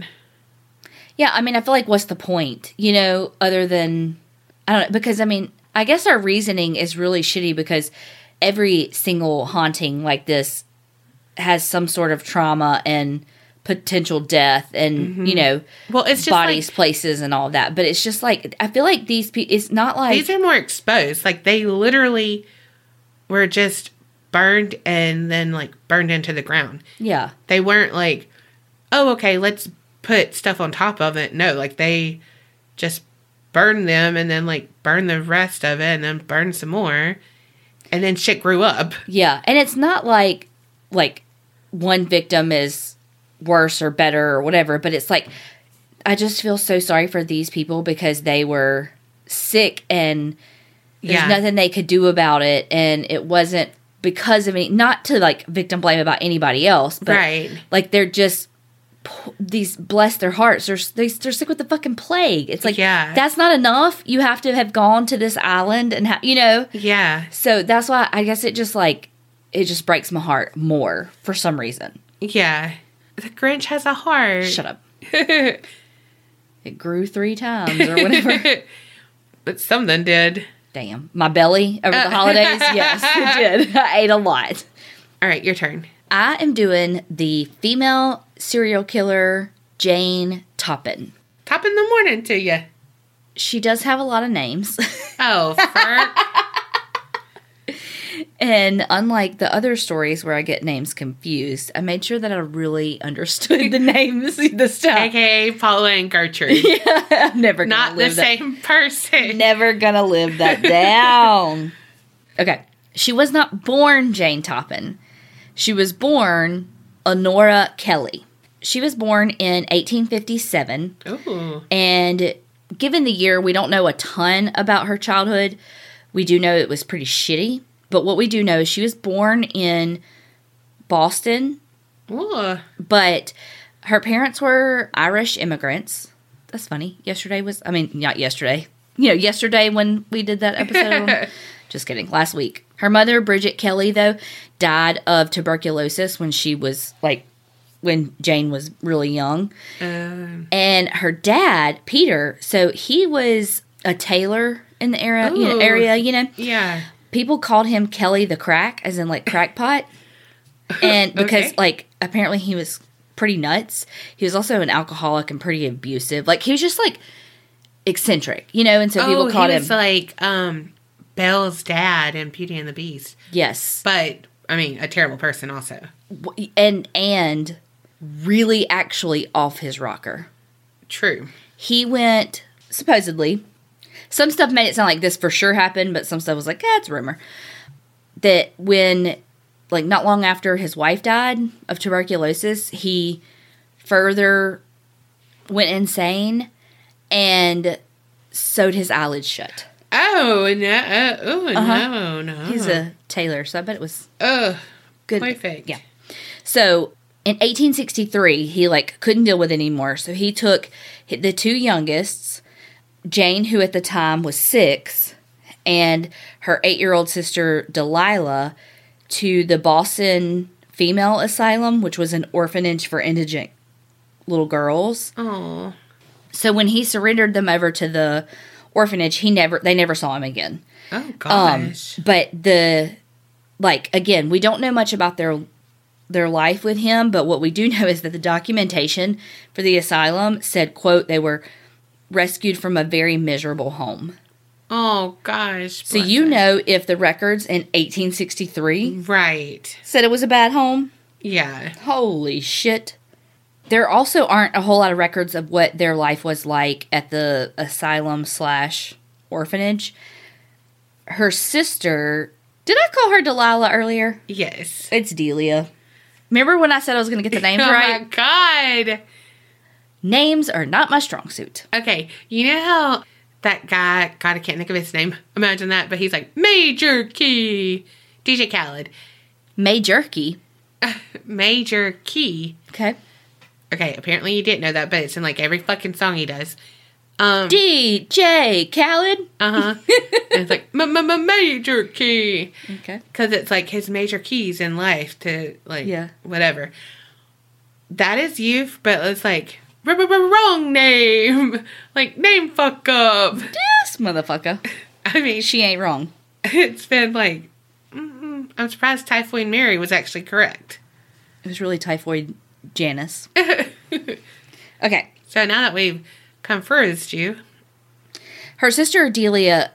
Yeah, I mean, I feel like what's the point, you know, other than I don't know, because I mean, I guess our reasoning is really shitty because every single haunting like this has some sort of trauma and potential death and mm-hmm. you know Well, it's just bodies like places and all that but it's just like i feel like these people it's not like these are more exposed. Like they literally were just burned and then like burned into the ground. yeah They weren't like, oh, okay, let's put stuff on top of it. No, like they just burned them and then like burn the rest of it and then burn some more. And then shit grew up. Yeah, and it's not like like one victim is worse or better or whatever, but it's like I just feel so sorry for these people because they were sick and there's Yeah. nothing they could do about it and it wasn't because of any not to like victim blame about anybody else, but right. like they're just these bless their hearts they're, they, they're sick with the fucking plague it's like Yeah. that's not enough you have to have gone to this island and ha- you know Yeah. so that's why I guess it just like it just breaks my heart more for some reason. Yeah. The Grinch has a heart. Shut up. [LAUGHS] It grew three times or whatever. [LAUGHS] but something did. Damn. My belly over the uh. holidays? [LAUGHS] Yes, it did. I ate a lot. All right, your turn. I am doing the female serial killer Jane Toppan. Top in the morning to you. She does have a lot of names. [LAUGHS] Oh, and unlike the other stories where I get names confused, I made sure that I really [LAUGHS] understood the names this time. AKA Paula and Gertrude. [LAUGHS] I'm never gonna Not the that- same person. Never gonna live that down. okay. She was not born Jane Toppan. She was born Honora Kelly. She was born in 1857, Ooh. and given the year, we don't know a ton about her childhood. We do know it was pretty shitty, but what we do know is she was born in Boston, Ooh. but her parents were Irish immigrants. That's funny. Yesterday was, I mean, not yesterday. You know, yesterday when we did that episode. [LAUGHS] just kidding. Last week. Her mother, Bridget Kelly, though, died of tuberculosis when she was like, when Jane was really young. Um, And her dad, Peter, so he was a tailor in the area, you know, area, you know yeah. people called him Kelly the Crack, as in like crackpot. [LAUGHS] And because Okay. like apparently he was pretty nuts. He was also an alcoholic and pretty abusive. Like he was just like eccentric, you know, and so people oh, called he him like um, Belle's dad in Beauty and the Beast. Yes. But, I mean, a terrible person also. And and really actually off his rocker. True. He went supposedly some stuff made it sound like this for sure happened, but some stuff was like, eh, it's a rumor. That when like not long after his wife died of tuberculosis, he further went insane and sewed his eyelids shut. Oh, no. Uh, oh, Uh-huh. no, no. He's a tailor, so I bet it was Ugh. good. Perfect. Yeah. So in 1863, he like couldn't deal with it anymore. So he took the two youngest, Jane, who at the time was six, and her eight year old sister, Delilah, to the Boston Female Asylum, which was an orphanage for indigent little girls. Oh. So when he surrendered them over to the orphanage, he never they never saw him again. Oh, Um, but the like again, we don't know much about their their life with him, but what we do [LAUGHS] know is that the documentation for the asylum said, "quote They were rescued from a very miserable home." oh, gosh. So you her. know if the records in 1863 Right. said it was a bad home, Yeah. holy shit. There also aren't a whole lot of records of what their life was like at the asylum slash orphanage. Her sister, did I call her Delilah earlier? Yes. It's Delia. Remember when I said I was going to get the [LAUGHS] names oh, right? Oh my God. Names are not my strong suit. Okay, you know how that guy, God, I can't think of his name. Imagine that, but he's like Major Key, DJ Khaled, Major Key. [LAUGHS] Major Key. Okay. Okay, apparently you didn't know that, but it's in like every fucking song he does. Um, DJ Khaled. [LAUGHS] uh huh. it's like "Ma- ma- ma- Major Key Okay. because it's like his major keys in life to like Yeah. whatever. That is you, but it's like wrong name, [LAUGHS] like name fuck up. This motherfucker. [LAUGHS] I mean, She ain't wrong. it's been like mm, I'm surprised Typhoid Mary was actually correct. It was really typhoid Janice. Okay. so now that we've confused you, her sister Delia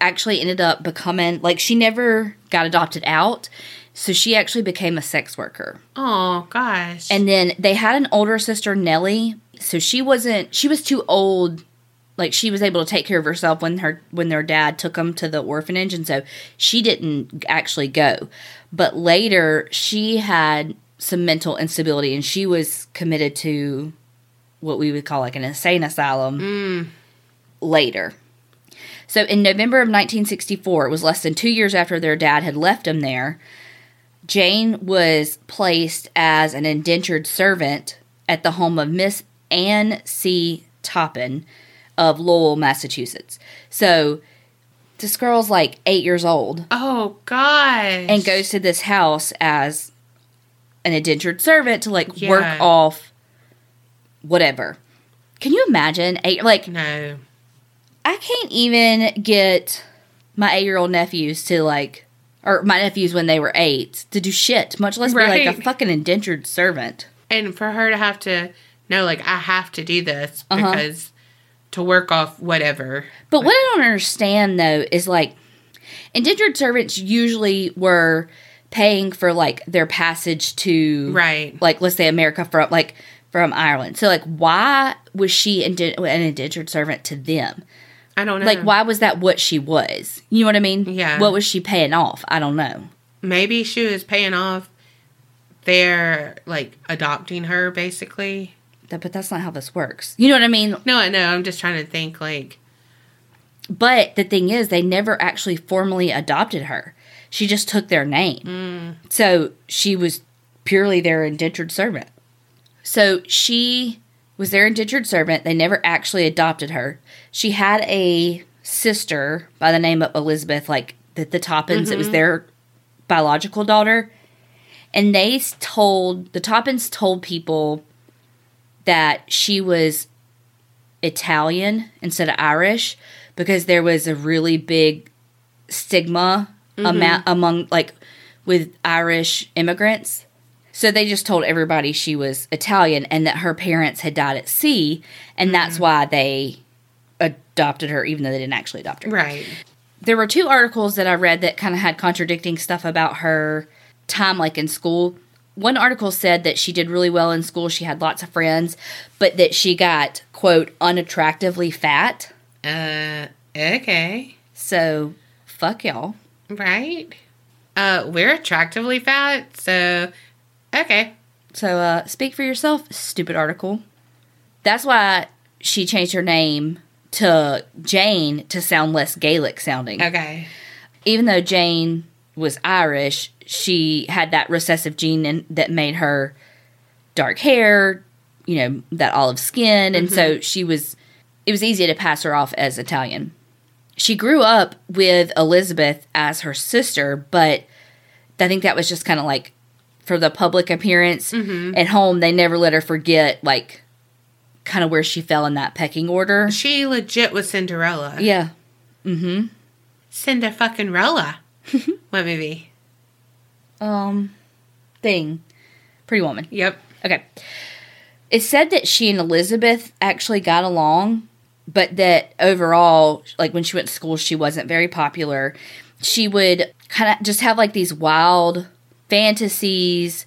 actually ended up becoming like she never got adopted out, so she actually became a sex worker. oh gosh, And then they had an older sister Nellie. So she wasn't she was too old like she was able to take care of herself when her when their dad took them to the orphanage and so she didn't actually go. But later she had some mental instability and she was committed to what we would call like an insane asylum later. So in November of 1964, it was less than two years after their dad had left them there, Jane was placed as an indentured servant at the home of Miss Anne C. Toppan of Lowell, Massachusetts. So this girl's like eight years old Oh gosh. and goes to this house as an indentured servant to like Yeah. work off whatever. Can you imagine eight like No. I can't even get my eight year old nephews to like, or my nephews when they were eight to do shit, much less be like a fucking indentured servant. And for her to have to know, like, I have to do this Uh-huh. because to work off whatever. But what I don't understand though is like, indentured servants usually were paying for like their passage to, Right. like, let's say America from like from Ireland. So like, why was she inden- an indentured servant to them? I don't know. Like, why was that what she was? You know what I mean? Yeah. What was she paying off? I don't know. Maybe she was paying off their, like, adopting her, basically. That, but that's not how this works. You know what I mean? No, I know. I'm just trying to think, like, But the thing is, they never actually formally adopted her. She just took their name. Mm. So she was purely their indentured servant. So she was their indentured servant. They never actually adopted her. She had a sister by the name of Elizabeth, like the, the Toppans. It was mm-hmm. their biological daughter. And they told, the Toppans told people that she was Italian instead of Irish because there was a really big stigma amount mm-hmm. among like with Irish immigrants. So they just told everybody she was Italian and that her parents had died at sea and that's why they adopted her even though they didn't actually adopt her right. there were two articles that I read that kind of had contradicting stuff about her time, like in school. One article said that she did really well in school, she had lots of friends, but that she got, quote, unattractively fat. Uh, okay. So, fuck y'all. Right. Uh, we're attractively fat, so, okay. So, uh, speak for yourself, stupid article. That's why she changed her name to Jane to sound less Gaelic sounding. Okay. even though Jane was Irish, she had that recessive gene in, that made her dark hair, you know, that olive skin, and so she was. It was easy to pass her off as Italian. She grew up with Elizabeth as her sister, but I think that was just kind of like for the public appearance. At home, they never let her forget like kind of where she fell in that pecking order. She legit was Cinderella. Yeah. Mm-hmm. Cinder fucking Rella. [LAUGHS] what movie? Um, thing. Pretty Woman. Yep. Okay. It's said that she and Elizabeth actually got along, but that overall, like when she went to school, she wasn't very popular. She would kind of just have like these wild fantasies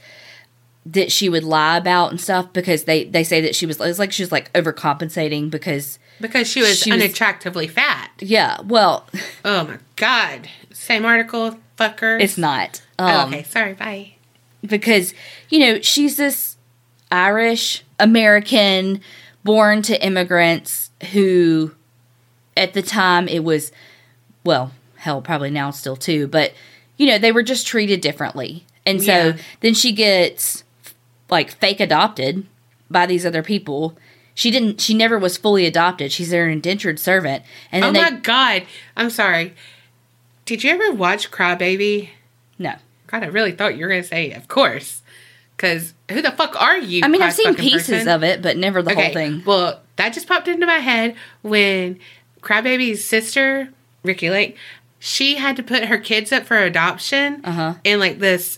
that she would lie about and stuff because they they say that she was it's like she was like overcompensating because Because she was She was- unattractively fat. yeah well [LAUGHS] Oh my god. Same article, fucker. it's not Oh, um, okay, sorry, bye. because you know she's this Irish American born to immigrants who at the time it was well hell probably now still too but you know they were just treated differently and so Yeah. then she gets like fake adopted by these other people she didn't she never was fully adopted she's their indentured servant and Oh my they god. I'm sorry. Did you ever watch Crybaby? no God, I really thought you were gonna say, of course. Because who the fuck are you? i mean i've seen pieces person? of it but never the okay. whole thing Well, that just popped into my head when Crybaby's sister, Ricki Lake, she had to put her kids up for adoption Uh-huh. in like this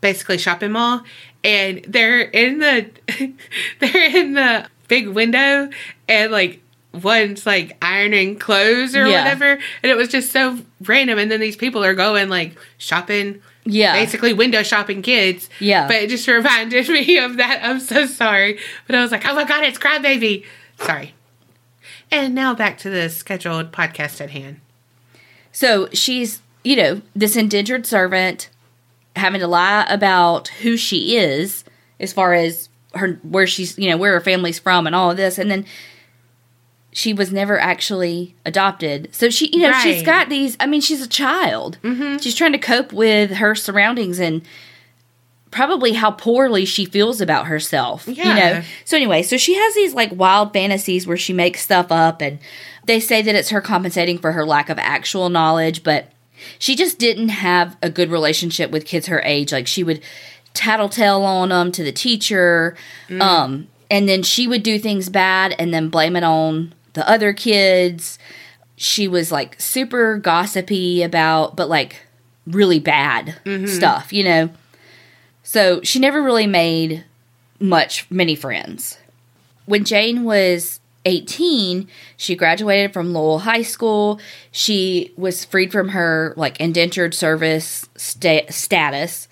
basically shopping mall. And they're in the [LAUGHS] they're in the big window and like one's like ironing clothes or Yeah. whatever, and it was just so random. And then these people are going like shopping, Yeah. basically window shopping kids. Yeah. but it just reminded [LAUGHS] me of that. I'm so sorry, but I was like, oh my god, it's Crybaby. Sorry. And now back to the scheduled podcast at hand. So she's, you know, this indentured servant having to lie about who she is as far as her where she's, you know, where her family's from and all of this and then she was never actually adopted. So she, you know, she's got these I mean, she's a child. Mm-hmm. She's trying to cope with her surroundings and probably how poorly she feels about herself. You Yeah. know. So anyway, so she has these like wild fantasies where she makes stuff up and they say that it's her compensating for her lack of actual knowledge, but she just didn't have a good relationship with kids her age. Like she would tattletale on them to the teacher, um, and then she would do things bad and then blame it on the other kids. She was like super gossipy about, but like really bad stuff, you know. So she never really made much many friends. When Jane was 18, she graduated from Lowell High School. She was freed from her like indentured service sta- status.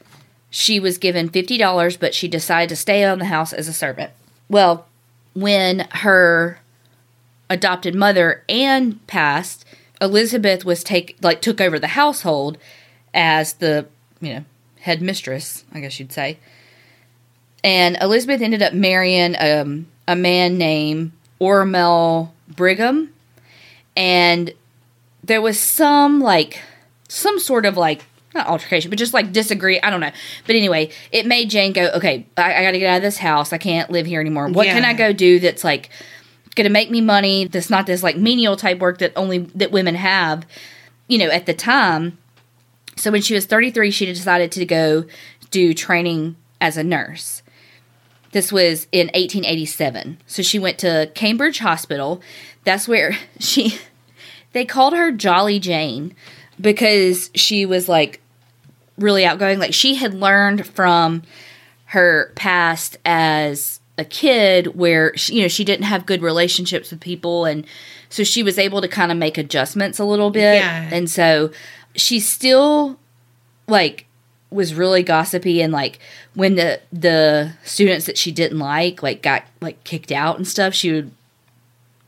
She was given $50, but she decided to stay on the house as a servant. Well, when her adopted mother Anne passed, Elizabeth was take like took over the household as the, you know, head mistress, I guess you'd say. And Elizabeth ended up marrying um, a man named Ormel Brigham. And there was some like some sort of like not altercation, but just like disagree. I don't know. But anyway, it made Jane go, okay, I, I got to get out of this house. I can't live here anymore. What can I go do that's like going to make me money? That's not this like menial type work that only that women have, you know, at the time. So when she was 33, she decided to go do training as a nurse. This was in 1887. So she went to Cambridge Hospital. That's where [LAUGHS] she they called her Jolly Jane because she was like really outgoing. Like she had learned from her past as a kid where she, you know she didn't have good relationships with people and so she was able to kind of make adjustments a little bit Yeah. and so she still like was really gossipy and like when the the students that she didn't like like got like kicked out and stuff she would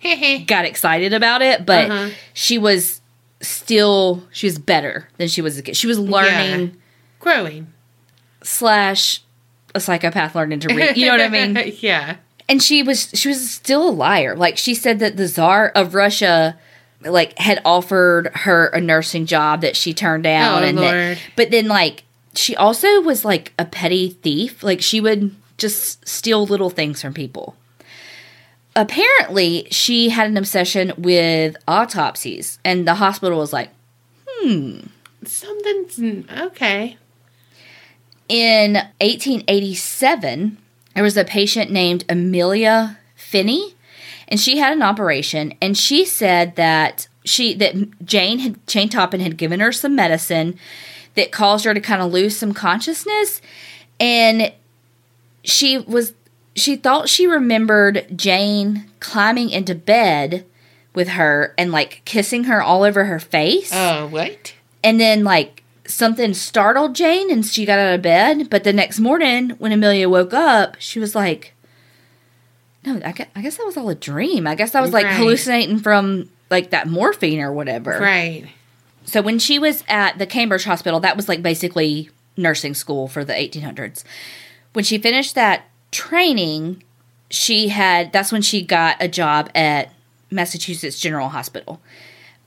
[LAUGHS] got excited about it but Uh-huh. she was still she was better than she was a kid she was learning Growing. slash a psychopath learning to read you know what i mean [LAUGHS] yeah. and she was she was still a liar like she said that the czar of russia like had offered her a nursing job that she turned down Oh, and that, but then like she also was like a petty thief like she would just steal little things from people apparently she had an obsession with autopsies and the hospital was like hmm. Something's okay. In 1887, there was a patient named Amelia Phinney, and she had an operation. And she said that she that Jane had Jane Toppan had given her some medicine that caused her to kind of lose some consciousness, and she was she thought she remembered Jane climbing into bed with her and like kissing her all over her face. Oh, what? And then, like, something startled Jane and she got out of bed. But the next morning, when Amelia woke up, she was like, No, I guess, I guess that was all a dream. I guess I was like Right. hallucinating from like that morphine or whatever. Right. So when she was at the Cambridge Hospital, that was like basically nursing school for the 1800s. When she finished that training, she had that's when she got a job at Massachusetts General Hospital.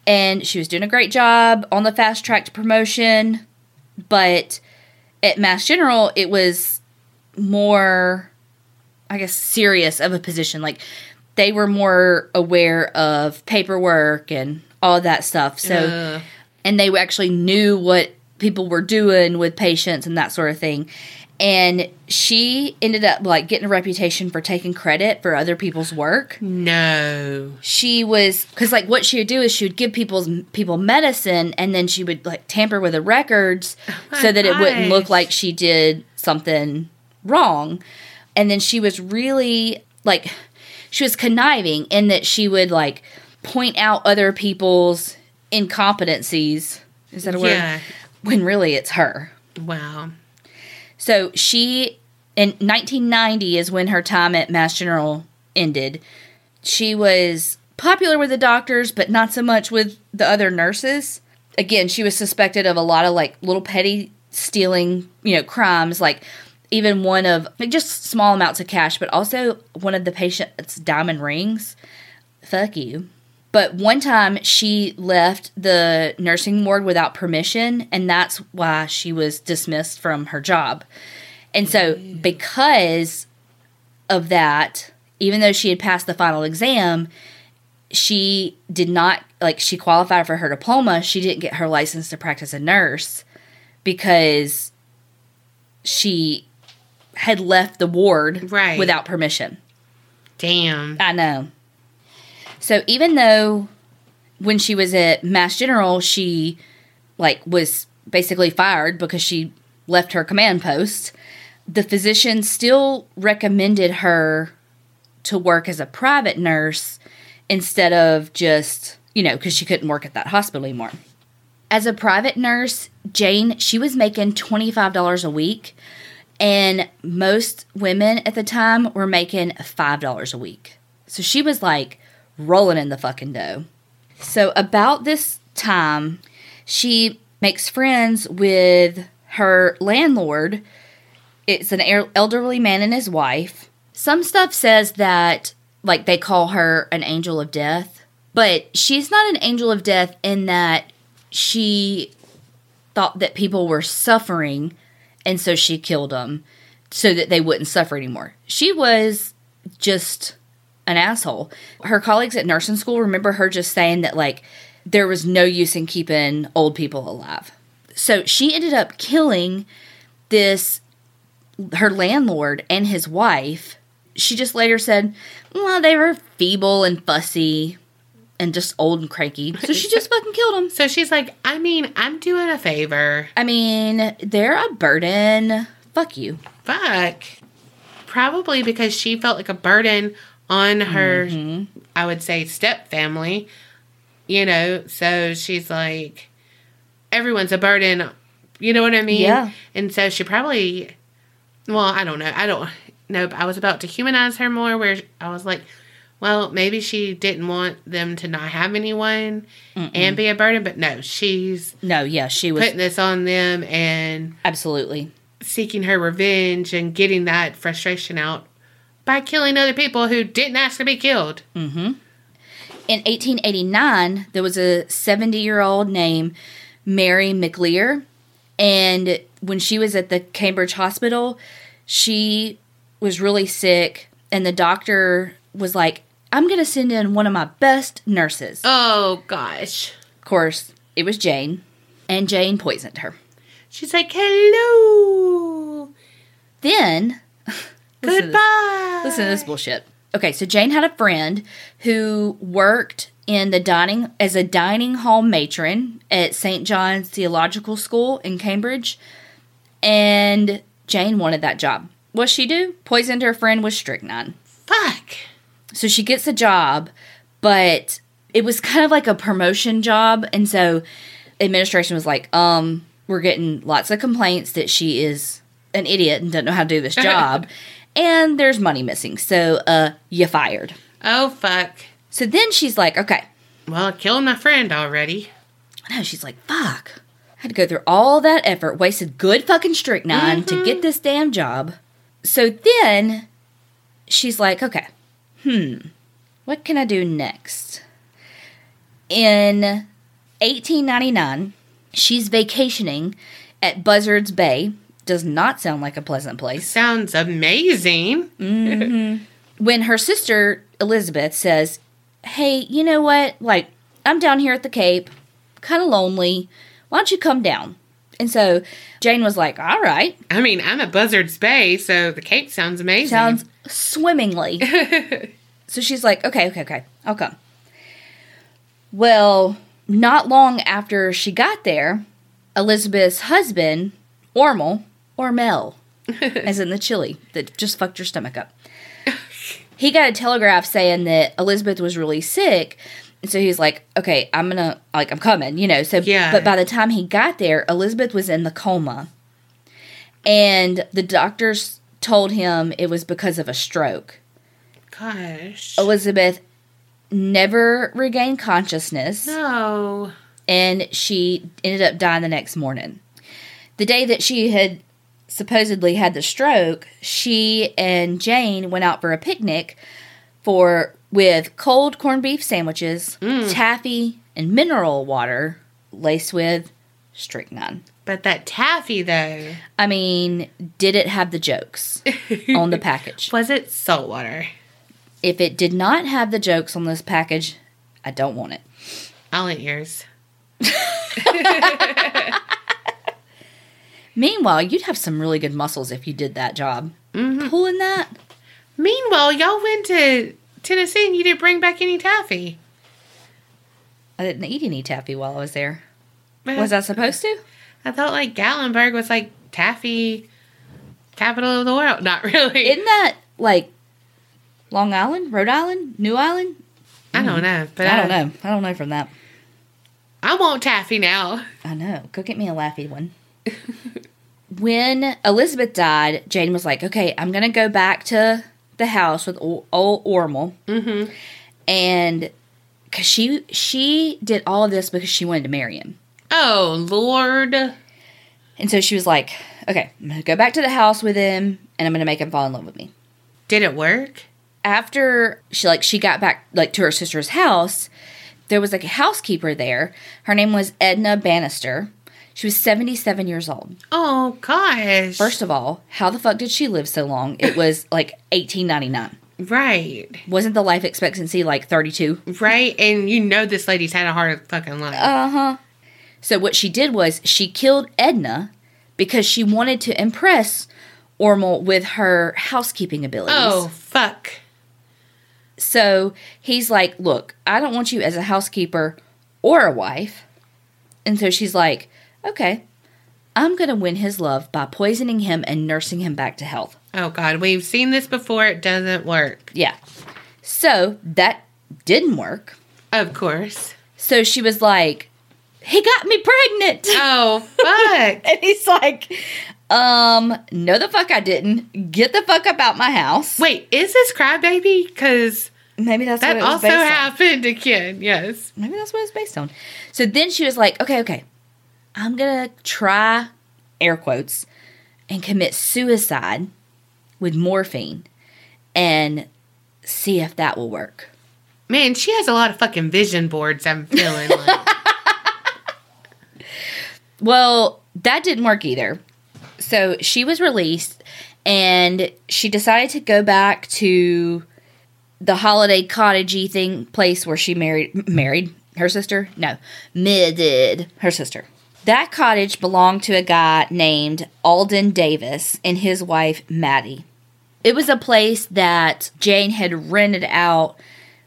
And she was doing a great job on the fast track to promotion, but at Mass General it was more I guess serious of a position like they were more aware of paperwork and all that stuff. So Ugh. And they actually knew what people were doing with patients and that sort of thing. And she ended up like getting a reputation for taking credit for other people's work. no. She was because like what she would do is she would give people's people medicine and then she would like tamper with the records my so that it wouldn't look like she did something wrong. And then she was really like she was conniving in that she would like point out other people's incompetencies. Is that a word? Yeah. When really it's her. Wow. So she, in 1990, is when her time at Mass General ended. She was popular with the doctors, but not so much with the other nurses. Again, she was suspected of a lot of like little petty stealing, you know, crimes, like even one of like, just small amounts of cash, but also one of the patient's diamond rings. Fuck you. But one time she left the nursing ward without permission, and that's why she was dismissed from her job. And so, because of that, even though she had passed the final exam, she did not, like, she qualified for her diploma. She didn't get her license to practice a nurse because she had left the ward Right. without permission. Damn. I know. So even though when she was at Mass General, she like was basically fired because she left her command post, the physician still recommended her to work as a private nurse instead of just, you know, because she couldn't work at that hospital anymore. As a private nurse, Jane, she was making $25 a week, and most women at the time were making $5 a week. So she was like rolling in the fucking dough. So about this time, she makes friends with her landlord. It's an el- elderly man and his wife. Some stuff says that like they call her an angel of death, but she's not an angel of death in that she thought that people were suffering and so she killed them so that they wouldn't suffer anymore. She was just an asshole. Her colleagues at nursing school remember her just saying that like there was no use in keeping old people alive. So she ended up killing this her landlord and his wife. She just later said, "Well, they were feeble and fussy and just old and cranky." So she just fucking killed them. So she's like, I mean, I'm doing a favor. I mean, they're a burden. Fuck you. Fuck. Probably because she felt like a burden on her, Mm-hmm. I would say, step family. You know, so she's like, everyone's a burden. You know what I mean? Yeah. And so she probably, well, I don't know. I don't know. but I was about to humanize her more, where I was like, well, maybe she didn't want them to not have anyone and be a burden, but no, she's No, yeah, she was putting this on them and absolutely. seeking her revenge and getting that frustration out by killing other people who didn't ask to be killed. Mm-hmm. In 1889, there was a 70 year old named Mary McLear. And when she was at the Cambridge Hospital, she was really sick. And the doctor was like, I'm going to send in one of my best nurses. Oh gosh. Of course, it was Jane. And Jane poisoned her. She's like, hello. Then, [LAUGHS] listen to this. Goodbye. Listen to this bullshit. Okay, so Jane had a friend who worked in the dining as a dining hall matron at St. John's Theological School in Cambridge, and Jane wanted that job. What she do? Poisoned her friend with strychnine. Fuck. So she gets a job, but it was kind of like a promotion job, and so administration was like, um, we're getting lots of complaints that she is an idiot and doesn't know how to do this [LAUGHS] job, and there's money missing. So, uh, you fired. Oh fuck. So then she's like, okay. Well, I killed my friend already. No, she's like, fuck. I had to go through all that effort, wasted good fucking strychnine to get this damn job. So then she's like, okay, hmm, what can I do next? In 1899, she's vacationing at Buzzards Bay. Does not sound like a pleasant place. Sounds amazing. Mm-hmm. [LAUGHS] when her sister Elizabeth says, Hey, you know what? Like, I'm down here at the Cape, kind of lonely. Why don't you come down? And so Jane was like, All right. I mean, I'm at Buzzards Bay, so the Cape sounds amazing. Sounds swimmingly. [LAUGHS] so she's like, Okay, okay, okay. I'll come. Well, not long after she got there, Elizabeth's husband, Ormel, Ormel, [LAUGHS] as in the chili that just fucked your stomach up. he got a telegraph saying that Elizabeth was really sick. And so he's like, okay, I'm gonna, like, I'm coming, you know. So, Yeah. but by the time he got there, Elizabeth was in the coma. And the doctors told him it was because of a stroke. Gosh. Elizabeth never regained consciousness no. and she ended up dying the next morning. The day that she had supposedly had the stroke, she and Jane went out for a picnic for with cold corned beef sandwiches, mm. taffy, and mineral water laced with strychnine. But that taffy though, I mean, did it have the jokes [LAUGHS] on the package? was it salt water? If it did not have the jokes on this package, I don't want it. I'll eat yours. [LAUGHS] [LAUGHS] Meanwhile, you'd have some really good muscles if you did that job. Mm-hmm. Pulling that? Meanwhile, y'all went to Tennessee and you didn't bring back any taffy. I didn't eat any taffy while I was there. Was I supposed to? I thought like Gatlinburg was like taffy capital of the world. [LAUGHS] Not really. Isn't that like Long Island, Rhode Island, New Island? I don't know, but I don't know. I don't know from that. I want taffy now. I know. Go get me a laughy one. [LAUGHS] when Elizabeth died, Jane was like, "Okay, I'm gonna go back to the house with old Ormel," Mm-hmm. and because she she did all of this because she wanted to marry him. Oh Lord. And so she was like, okay, I'm going to go back to the house with him and I'm going to make him fall in love with me. Did it work? After she like she got back like to her sister's house, there was like a housekeeper there. Her name was Edna Bannister. She was 77 years old. Oh gosh. First of all, how the fuck did she live so long? It was like 1899. Right. Wasn't the life expectancy like 32? Right. And you know this lady's had a hard fucking life. Uh-huh. So what she did was she killed Edna because she wanted to impress Ormel with her housekeeping abilities. oh fuck. So he's like, Look, I don't want you as a housekeeper or a wife. And so she's like, Okay, I'm going to win his love by poisoning him and nursing him back to health. Oh god, we've seen this before. It doesn't work. Yeah. So that didn't work. Of course. So she was like, He got me pregnant. [LAUGHS] Oh fuck. and he's like, Um, no, the fuck I didn't. Get the fuck up out my house. Wait, is this crybaby? Because Maybe that's that what it was also based on. happened to Ken. Yes. Maybe that's what it's based on. So then she was like, okay, okay, I'm gonna try, air quotes, and commit suicide with morphine and see if that will work. Man, she has a lot of fucking vision boards. I'm feeling like. [LAUGHS] Well, that didn't work either. So she was released and she decided to go back to the holiday cottagey thing place where she married married her sister. No, married her sister. That cottage belonged to a guy named Alden Davis and his wife Maddie. It was a place that Jane had rented out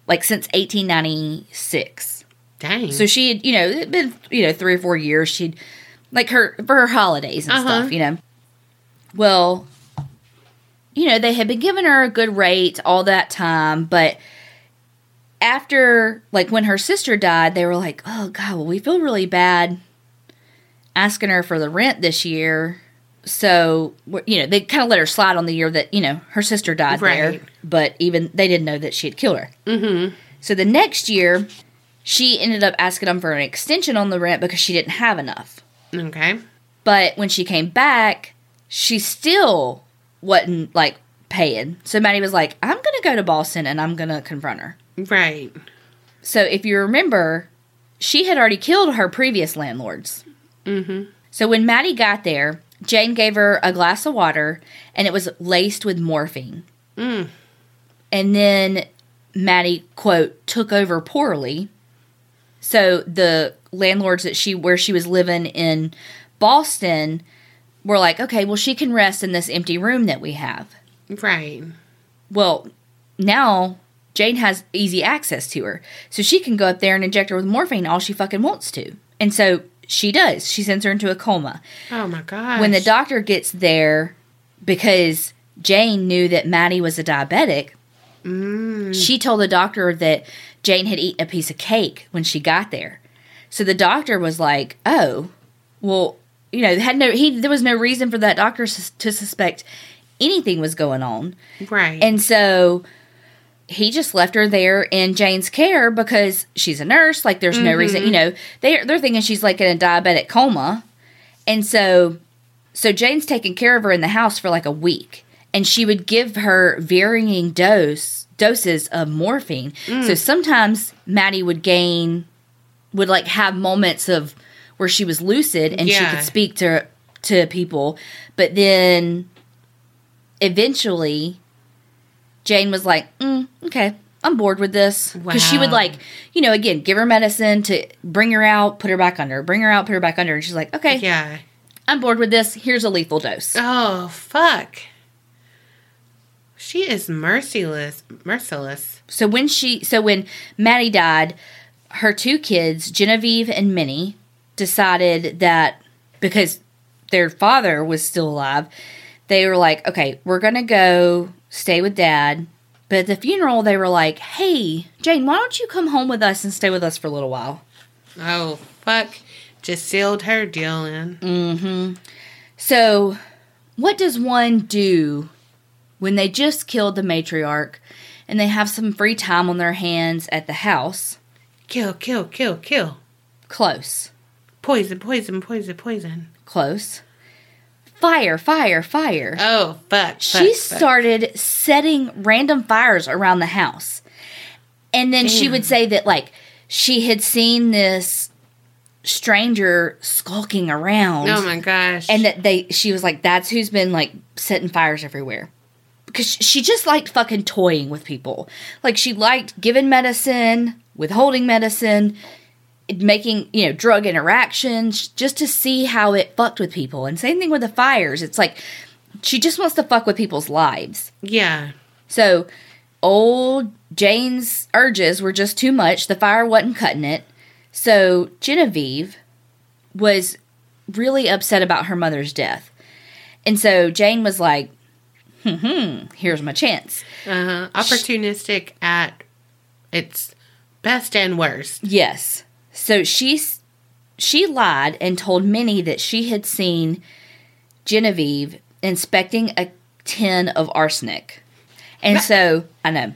like since 1896. Dang. So she had, you know, it'd been, you know, three or four years. She'd, like her, for her holidays and Uh-huh. stuff, you know. Well, you know, they had been giving her a good rate all that time, but after, like, when her sister died, they were like, oh, God, well, we feel really bad asking her for the rent this year. So, you know, they kind of let her slide on the year that, you know, her sister died there, but even they didn't know that she had killed her. mm-hmm. So the next year, she ended up asking them for an extension on the rent because she didn't have enough. Okay. But when she came back, she still wasn't like paying. So Maddie was like, I'm going to go to Boston and I'm going to confront her. Right. So if you remember, she had already killed her previous landlords. Mm-hmm. So when Maddie got there, Jane gave her a glass of water and it was laced with morphine. Mm. And then Maddie, quote, took over poorly. So the landlords that she where she was living in Boston were like, okay, well she can rest in this empty room that we have. Right. Well, now Jane has easy access to her. So she can go up there and inject her with morphine all she fucking wants to. And so she does. She sends her into a coma. Oh my god! When the doctor gets there, because Jane knew that Maddie was a diabetic, mm. She told the doctor that Jane had eaten a piece of cake when she got there. So the doctor was like, "Oh, well, you know, had no he there was no reason for that doctor sus- to suspect anything was going on." Right. And so he just left her there in Jane's care because she's a nurse. Like there's no reason, you mm-hmm. know, they they're thinking she's like in a diabetic coma. And so so Jane's taking care of her in the house for like a week. And she would give her varying dose doses of morphine. So mm. sometimes Maddie would gain would like have moments of where she was lucid and she could speak to to people. But then eventually Jane was like, mm, okay, I'm bored with this. Because she would like, you know, again, give her medicine to bring her out, put her back under, bring her out, put her back under. And she's like, okay, yeah. I'm bored with this. Here's a lethal dose. Oh, fuck. She is merciless. Merciless. So when she, so when Maddie died, her two kids, Genevieve and Minnie, decided that because their father was still alive, they were like, okay, we're gonna go stay with dad. But at the funeral, they were like, hey, Jane, why don't you come home with us and stay with us for a little while? Oh, fuck. Just sealed her deal in. Mm-hmm. So, what does one do when they just killed the matriarch and they have some free time on their hands at the house? Kill, kill, kill, kill. Close. Poison, poison, poison, poison. Close. Fire, fire, fire. Oh, fuck. she fuck, fuck. started setting random fires around the house. And then she would say that, like, she had seen this stranger skulking around. Oh my gosh. and that they she was like that's who's been like setting fires everywhere because she just liked fucking toying with people like she liked giving medicine withholding medicine making you know drug interactions just to see how it fucked with people and same thing with the fires it's like she just wants to fuck with people's lives yeah. so old Jane's urges were just too much. The fire wasn't cutting it. So Genevieve was really upset about her mother's death. And so Jane was like, hmm, hmm here's my chance. Uh-huh. Opportunistic at its best and worst. Yes. So she she lied and told Minnie that she had seen Genevieve inspecting a tin of arsenic. And so, I know.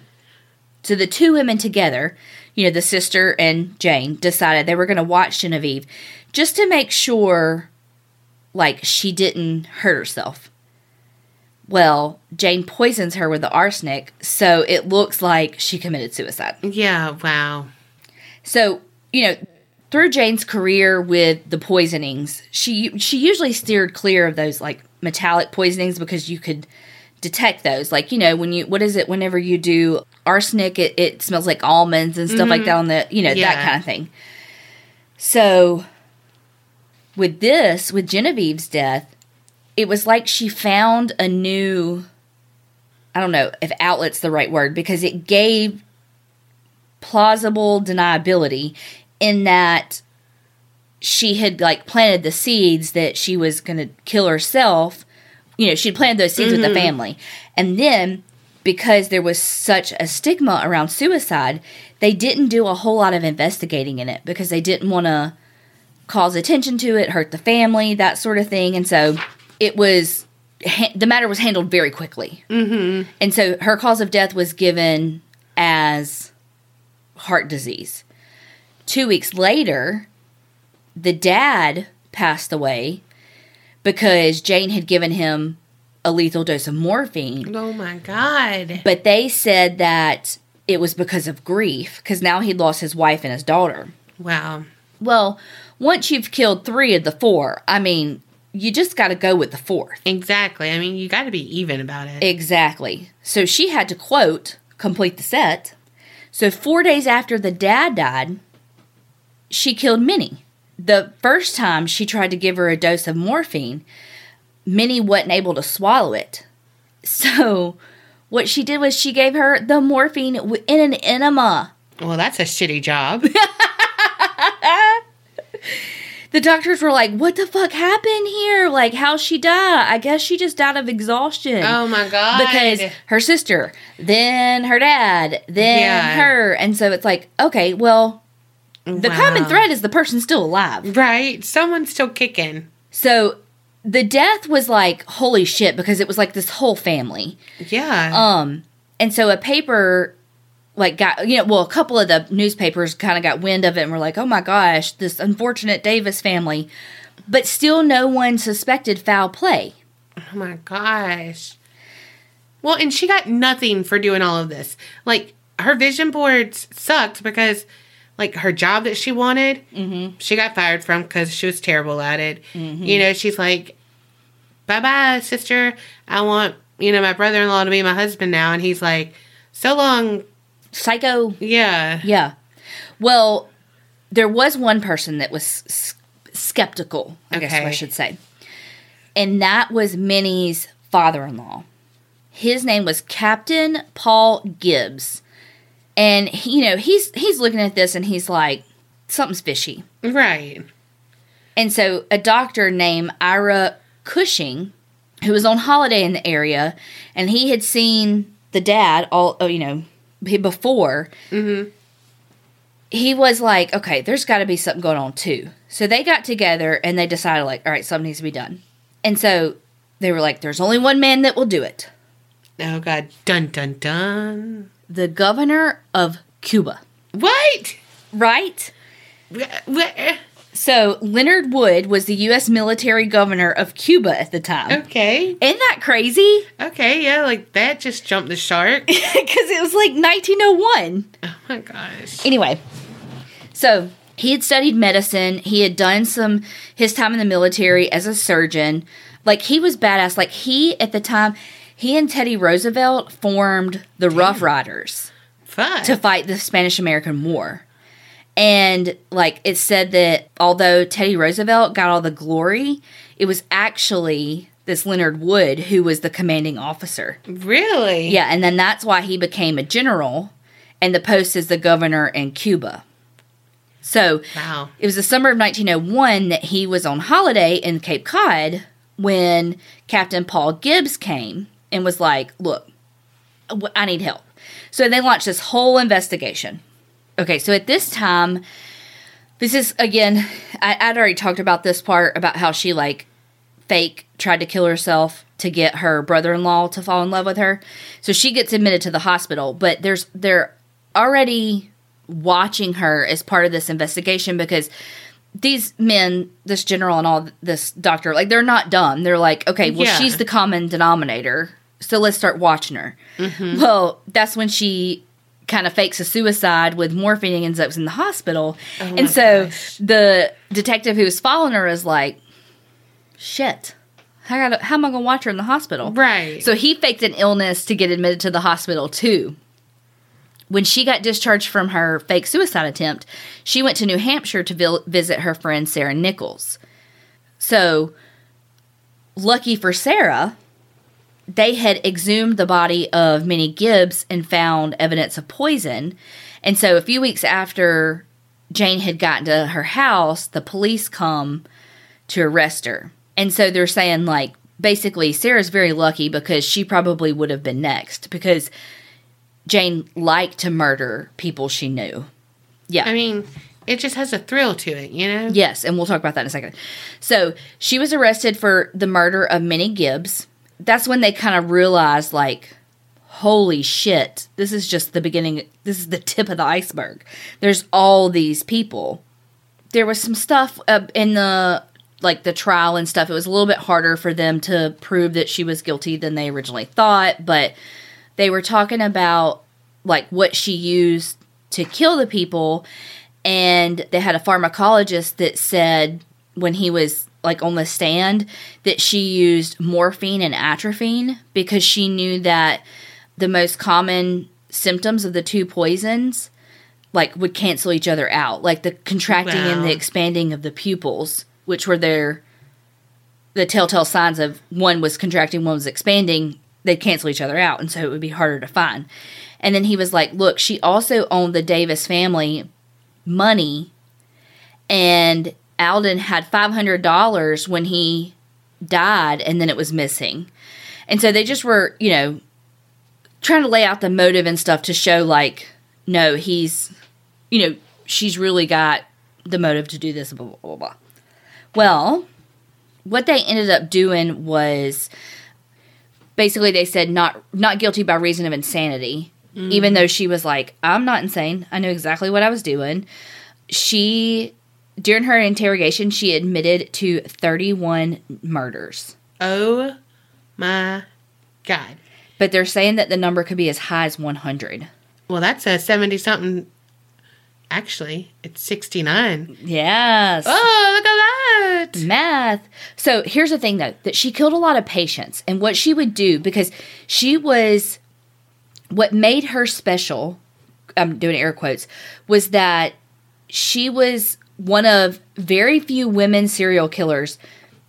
So the two women together, you know, the sister and Jane, decided they were going to watch Genevieve just to make sure, like, she didn't hurt herself. Well, Jane poisons her with the arsenic, so it looks like she committed suicide. Yeah, wow. So, you know, through Jane's career with the poisonings, she she usually steered clear of those like metallic poisonings because you could detect those. Like, you know, when you what is it whenever you do arsenic, it, it smells like almonds and stuff like mm-hmm. that on the you know, Yeah. that kind of thing. So with this, with Genevieve's death, it was like she found a new I don't know if outlet's the right word because it gave plausible deniability in that she had like planted the seeds that she was going to kill herself. You know, she'd planted those seeds with the family. And then because there was such a stigma around suicide, they didn't do a whole lot of investigating in it because they didn't want to cause attention to it, hurt the family, that sort of thing. And so it was ha- the matter was handled very quickly. Mm-hmm. And so her cause of death was given as heart disease. Two weeks later, the dad passed away because Jane had given him a lethal dose of morphine. Oh my god. But they said that it was because of grief because now he'd lost his wife and his daughter. Wow. Well, once you've killed three of the four, I mean, you just got to go with the fourth. Exactly. I mean, you got to be even about it. Exactly. So she had to quote, complete the set. So four days after the dad died, she killed Minnie. The first time she tried to give her a dose of morphine, Minnie wasn't able to swallow it. So what she did was she gave her the morphine in an enema. well, that's a shitty job. [LAUGHS] the doctors were like, "What the fuck happened here? Like, how she die? I guess she just died of exhaustion." Oh my god! because her sister, then her dad, then Yeah. her, and so it's like, okay, well, the common thread is the person's still alive. right? Someone's still kicking. So the death was like, holy shit, because it was like this whole family. Yeah. Um, and so a paper like got you know, well, a couple of the newspapers kind of got wind of it and were like, oh my gosh, this unfortunate Davis family. But still, no one suspected foul play. oh my gosh. Well, and she got nothing for doing all of this. Like her vision boards sucked because, like, her job that she wanted, mm-hmm. she got fired from because she was terrible at it. Mm-hmm. You know, she's like, "Bye bye, sister. I want you know my brother in law to be my husband now," and he's like, "So long." Psycho Yeah. Yeah. Well, there was one person that was s- skeptical, I guess I should say. And that was Minnie's father in law. His name was Captain Paul Gibbs. And he, you know, he's he's looking at this and he's like, something's fishy. Right. And so a doctor named Ira Cushing, who was on holiday in the area, and he had seen the dad all oh, you know before. Mm-hmm. He was like, okay, there's got to be something going on too. So they got together and they decided, like, all right, something needs to be done. And so they were like, there's only one man that will do it Oh God. Dun dun dun. The governor of Cuba. What? Right? So Leonard Wood was the U.S. military governor of Cuba at the time. Okay. Isn't that crazy? Okay. Yeah. Like that just jumped the shark. [LAUGHS] Because it was like 1901. oh my gosh. Anyway, so he had studied medicine. He had done some his time in the military as a surgeon. Like he was badass. Like he at the time, he and Teddy Roosevelt formed the Rough Riders Fuck. to fight the Spanish American War. And like it said that although Teddy Roosevelt got all the glory, it was actually this Leonard Wood who was the commanding officer. really? Yeah, and then that's why he became a general, and the post is the governor in Cuba. So Wow. it was the summer of 1901 that he was on holiday in Cape Cod when Captain Paul Gibbs came and was like, Look, I need help. So they launched this whole investigation. Okay, so at this time, this is again, I, I'd already talked about this part about how she like fake tried to kill herself to get her brother-in-law to fall in love with her. So she gets admitted to the hospital, but there's they're already watching her as part of this investigation because these men, this general and all this doctor, like they're not dumb. They're like, okay, well Yeah. she's the common denominator. So let's start watching her. Mm-hmm. Well, that's when she kind of fakes a suicide with morphine and ends up in the hospital. Oh my and so gosh. the detective who was following her is like, shit. How, gotta, how am I going to watch her in the hospital? Right. So he faked an illness to get admitted to the hospital too. When she got discharged from her fake suicide attempt, she went to New Hampshire to vil- visit her friend Sarah Nichols. So, lucky for Sarah, they had exhumed the body of Minnie Gibbs and found evidence of poison. And so, a few weeks after Jane had gotten to her house, the police come to arrest her. And so they're saying, like, basically, Sarah's very lucky because she probably would have been next because Jane liked to murder people she knew. Yeah. I mean, it just has a thrill to it, you know? Yes, and we'll talk about that in a second. So she was arrested for the murder of Minnie Gibbs. That's when they kind of realized, like, holy shit, this is just the beginning. This is the tip of the iceberg. There's all these people. There was some stuff uh, in the like the trial and stuff. It was a little bit harder for them to prove that she was guilty than they originally thought, but they were talking about like what she used to kill the people and they had a pharmacologist that said when he was like on the stand that she used morphine and atropine because she knew that the most common symptoms of the two poisons like would cancel each other out like the contracting and the expanding of the pupils which were their the telltale signs of one was contracting one was expanding they'd cancel each other out and so it would be harder to find and then he was like look she also owned the davis family money and Alden had five hundred dollars when he died, and then it was missing, and so they just were, you know, trying to lay out the motive and stuff to show like, no, he's, you know, she's really got the motive to do this. Blah blah blah. blah. Well, what they ended up doing was basically they said not not guilty by reason of insanity. Mm. Even though she was like i'm not insane. I knew exactly what i was doing. She during her interrogation she admitted to 31 murders. Oh my God. but they're saying that the number could be as high as 100 Well, that's a 70 something. Actually, it's 69. yes Oh, look at that. math. So here's the thing though, that she killed a lot of patients and what she would do because she was what made her special, I'm doing air quotes, was that she was one of very few women serial killers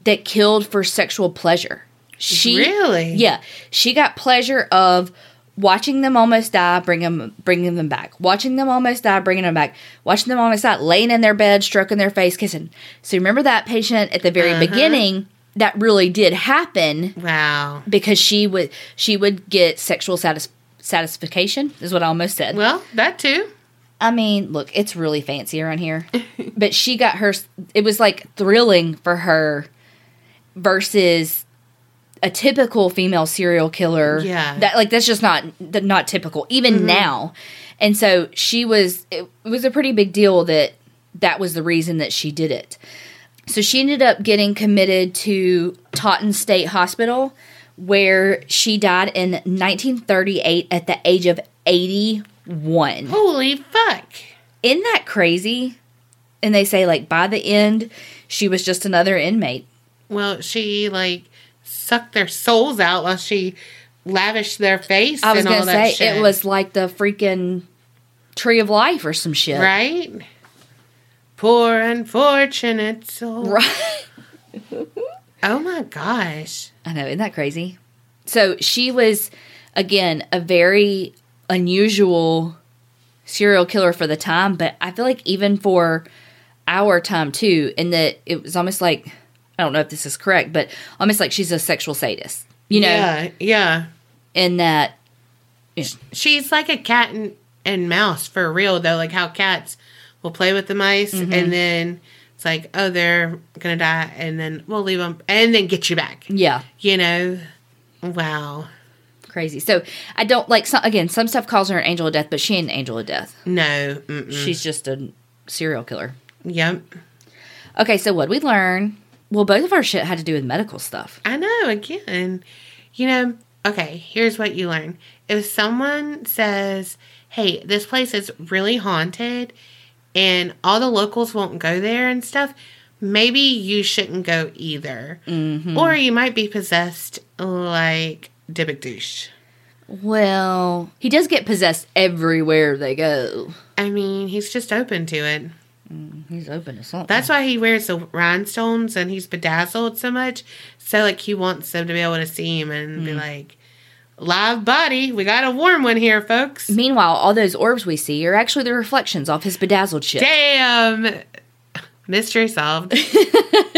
that killed for sexual pleasure. She Really? Yeah, she got pleasure of watching them almost die, bring them, bringing them back. Watching them almost die, bringing them back. Watching them almost die, laying in their bed, stroking their face, kissing. So remember that patient at the very Uh-huh. beginning? That really did happen Wow. because she would she would get sexual satis- satisfaction is what I almost said. Well, that too. I mean, look, it's really fancy around here, but she got her. It was like thrilling for her versus a typical female serial killer. Yeah. that like that's just not not typical even mm-hmm. now. And so she was. It, it was a pretty big deal that that was the reason that she did it. So she ended up getting committed to Taunton State Hospital, where she died in 1938 at the age of 81 Holy fuck. isn't that crazy? And they say like by the end, she was just another inmate. Well, she like sucked their souls out while she lavished their face I was gonna say shit. it was like the freaking tree of life or some shit. right. Poor unfortunate soul. Right. [LAUGHS] Oh my gosh. I know, isn't that crazy? So she was again a very unusual serial killer for the time, but I feel like even for our time too, in that it was almost like I don't know if this is correct, but almost like she's a sexual sadist. You know, Yeah, yeah. in that She's like a cat and, and mouse for real though, like how cats will play with the mice Mm-hmm. and then it's like, oh, they're gonna die, and then we'll leave them, and then get you back. yeah, You know, wow. crazy. So I don't like some again. Some stuff calls her an angel of death, but she ain't an angel of death. No, mm-mm. She's just a serial killer. yep. Okay, so what we learn? Well, both of our shit had to do with medical stuff. I know. Again, you know. Okay, here's what you learn. If someone says, "Hey, this place is really haunted," and all the locals won't go there and stuff, maybe you shouldn't go either. Mm-hmm. Or you might be possessed like Dybbuk douche. Well, he does get possessed everywhere they go. I mean, he's just open to it. He's open to something. That's why he wears the rhinestones and he's bedazzled so much. So like he wants them to be able to see him and Mm. be like, "Live body, we got a warm one here, folks." Meanwhile, all those orbs we see are actually the reflections off his bedazzled shit. Damn, [LAUGHS] mystery solved. [LAUGHS] [LAUGHS]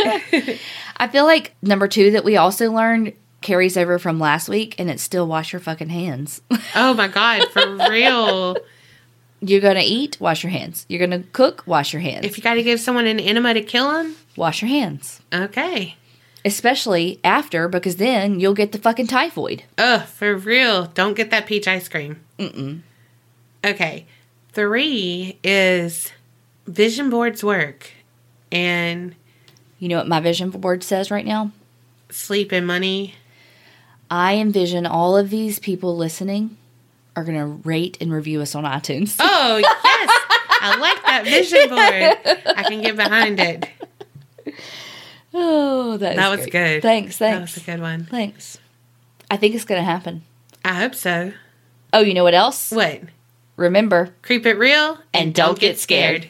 I feel like number two that we also learned carries over from last week, and it's still wash your fucking hands. oh my god, for real. You're gonna eat, wash your hands. You're gonna cook, wash your hands. If you got to give someone an enema to kill him, wash your hands. okay. Especially after, because then you'll get the fucking typhoid. Ugh, for real. Don't get that peach ice cream. Mm-mm. Okay. Three is vision boards work and You know what my vision board says right now? sleep and money. I envision all of these people listening are going to rate and review us on iTunes. [LAUGHS] Oh, yes. I like that vision board. I can get behind it. Oh, that, That was great. good. Thanks, thanks. That was a good one. Thanks. I think it's going to happen. I hope so. Oh, you know what else? What? Remember, Creep it real And don't get scared.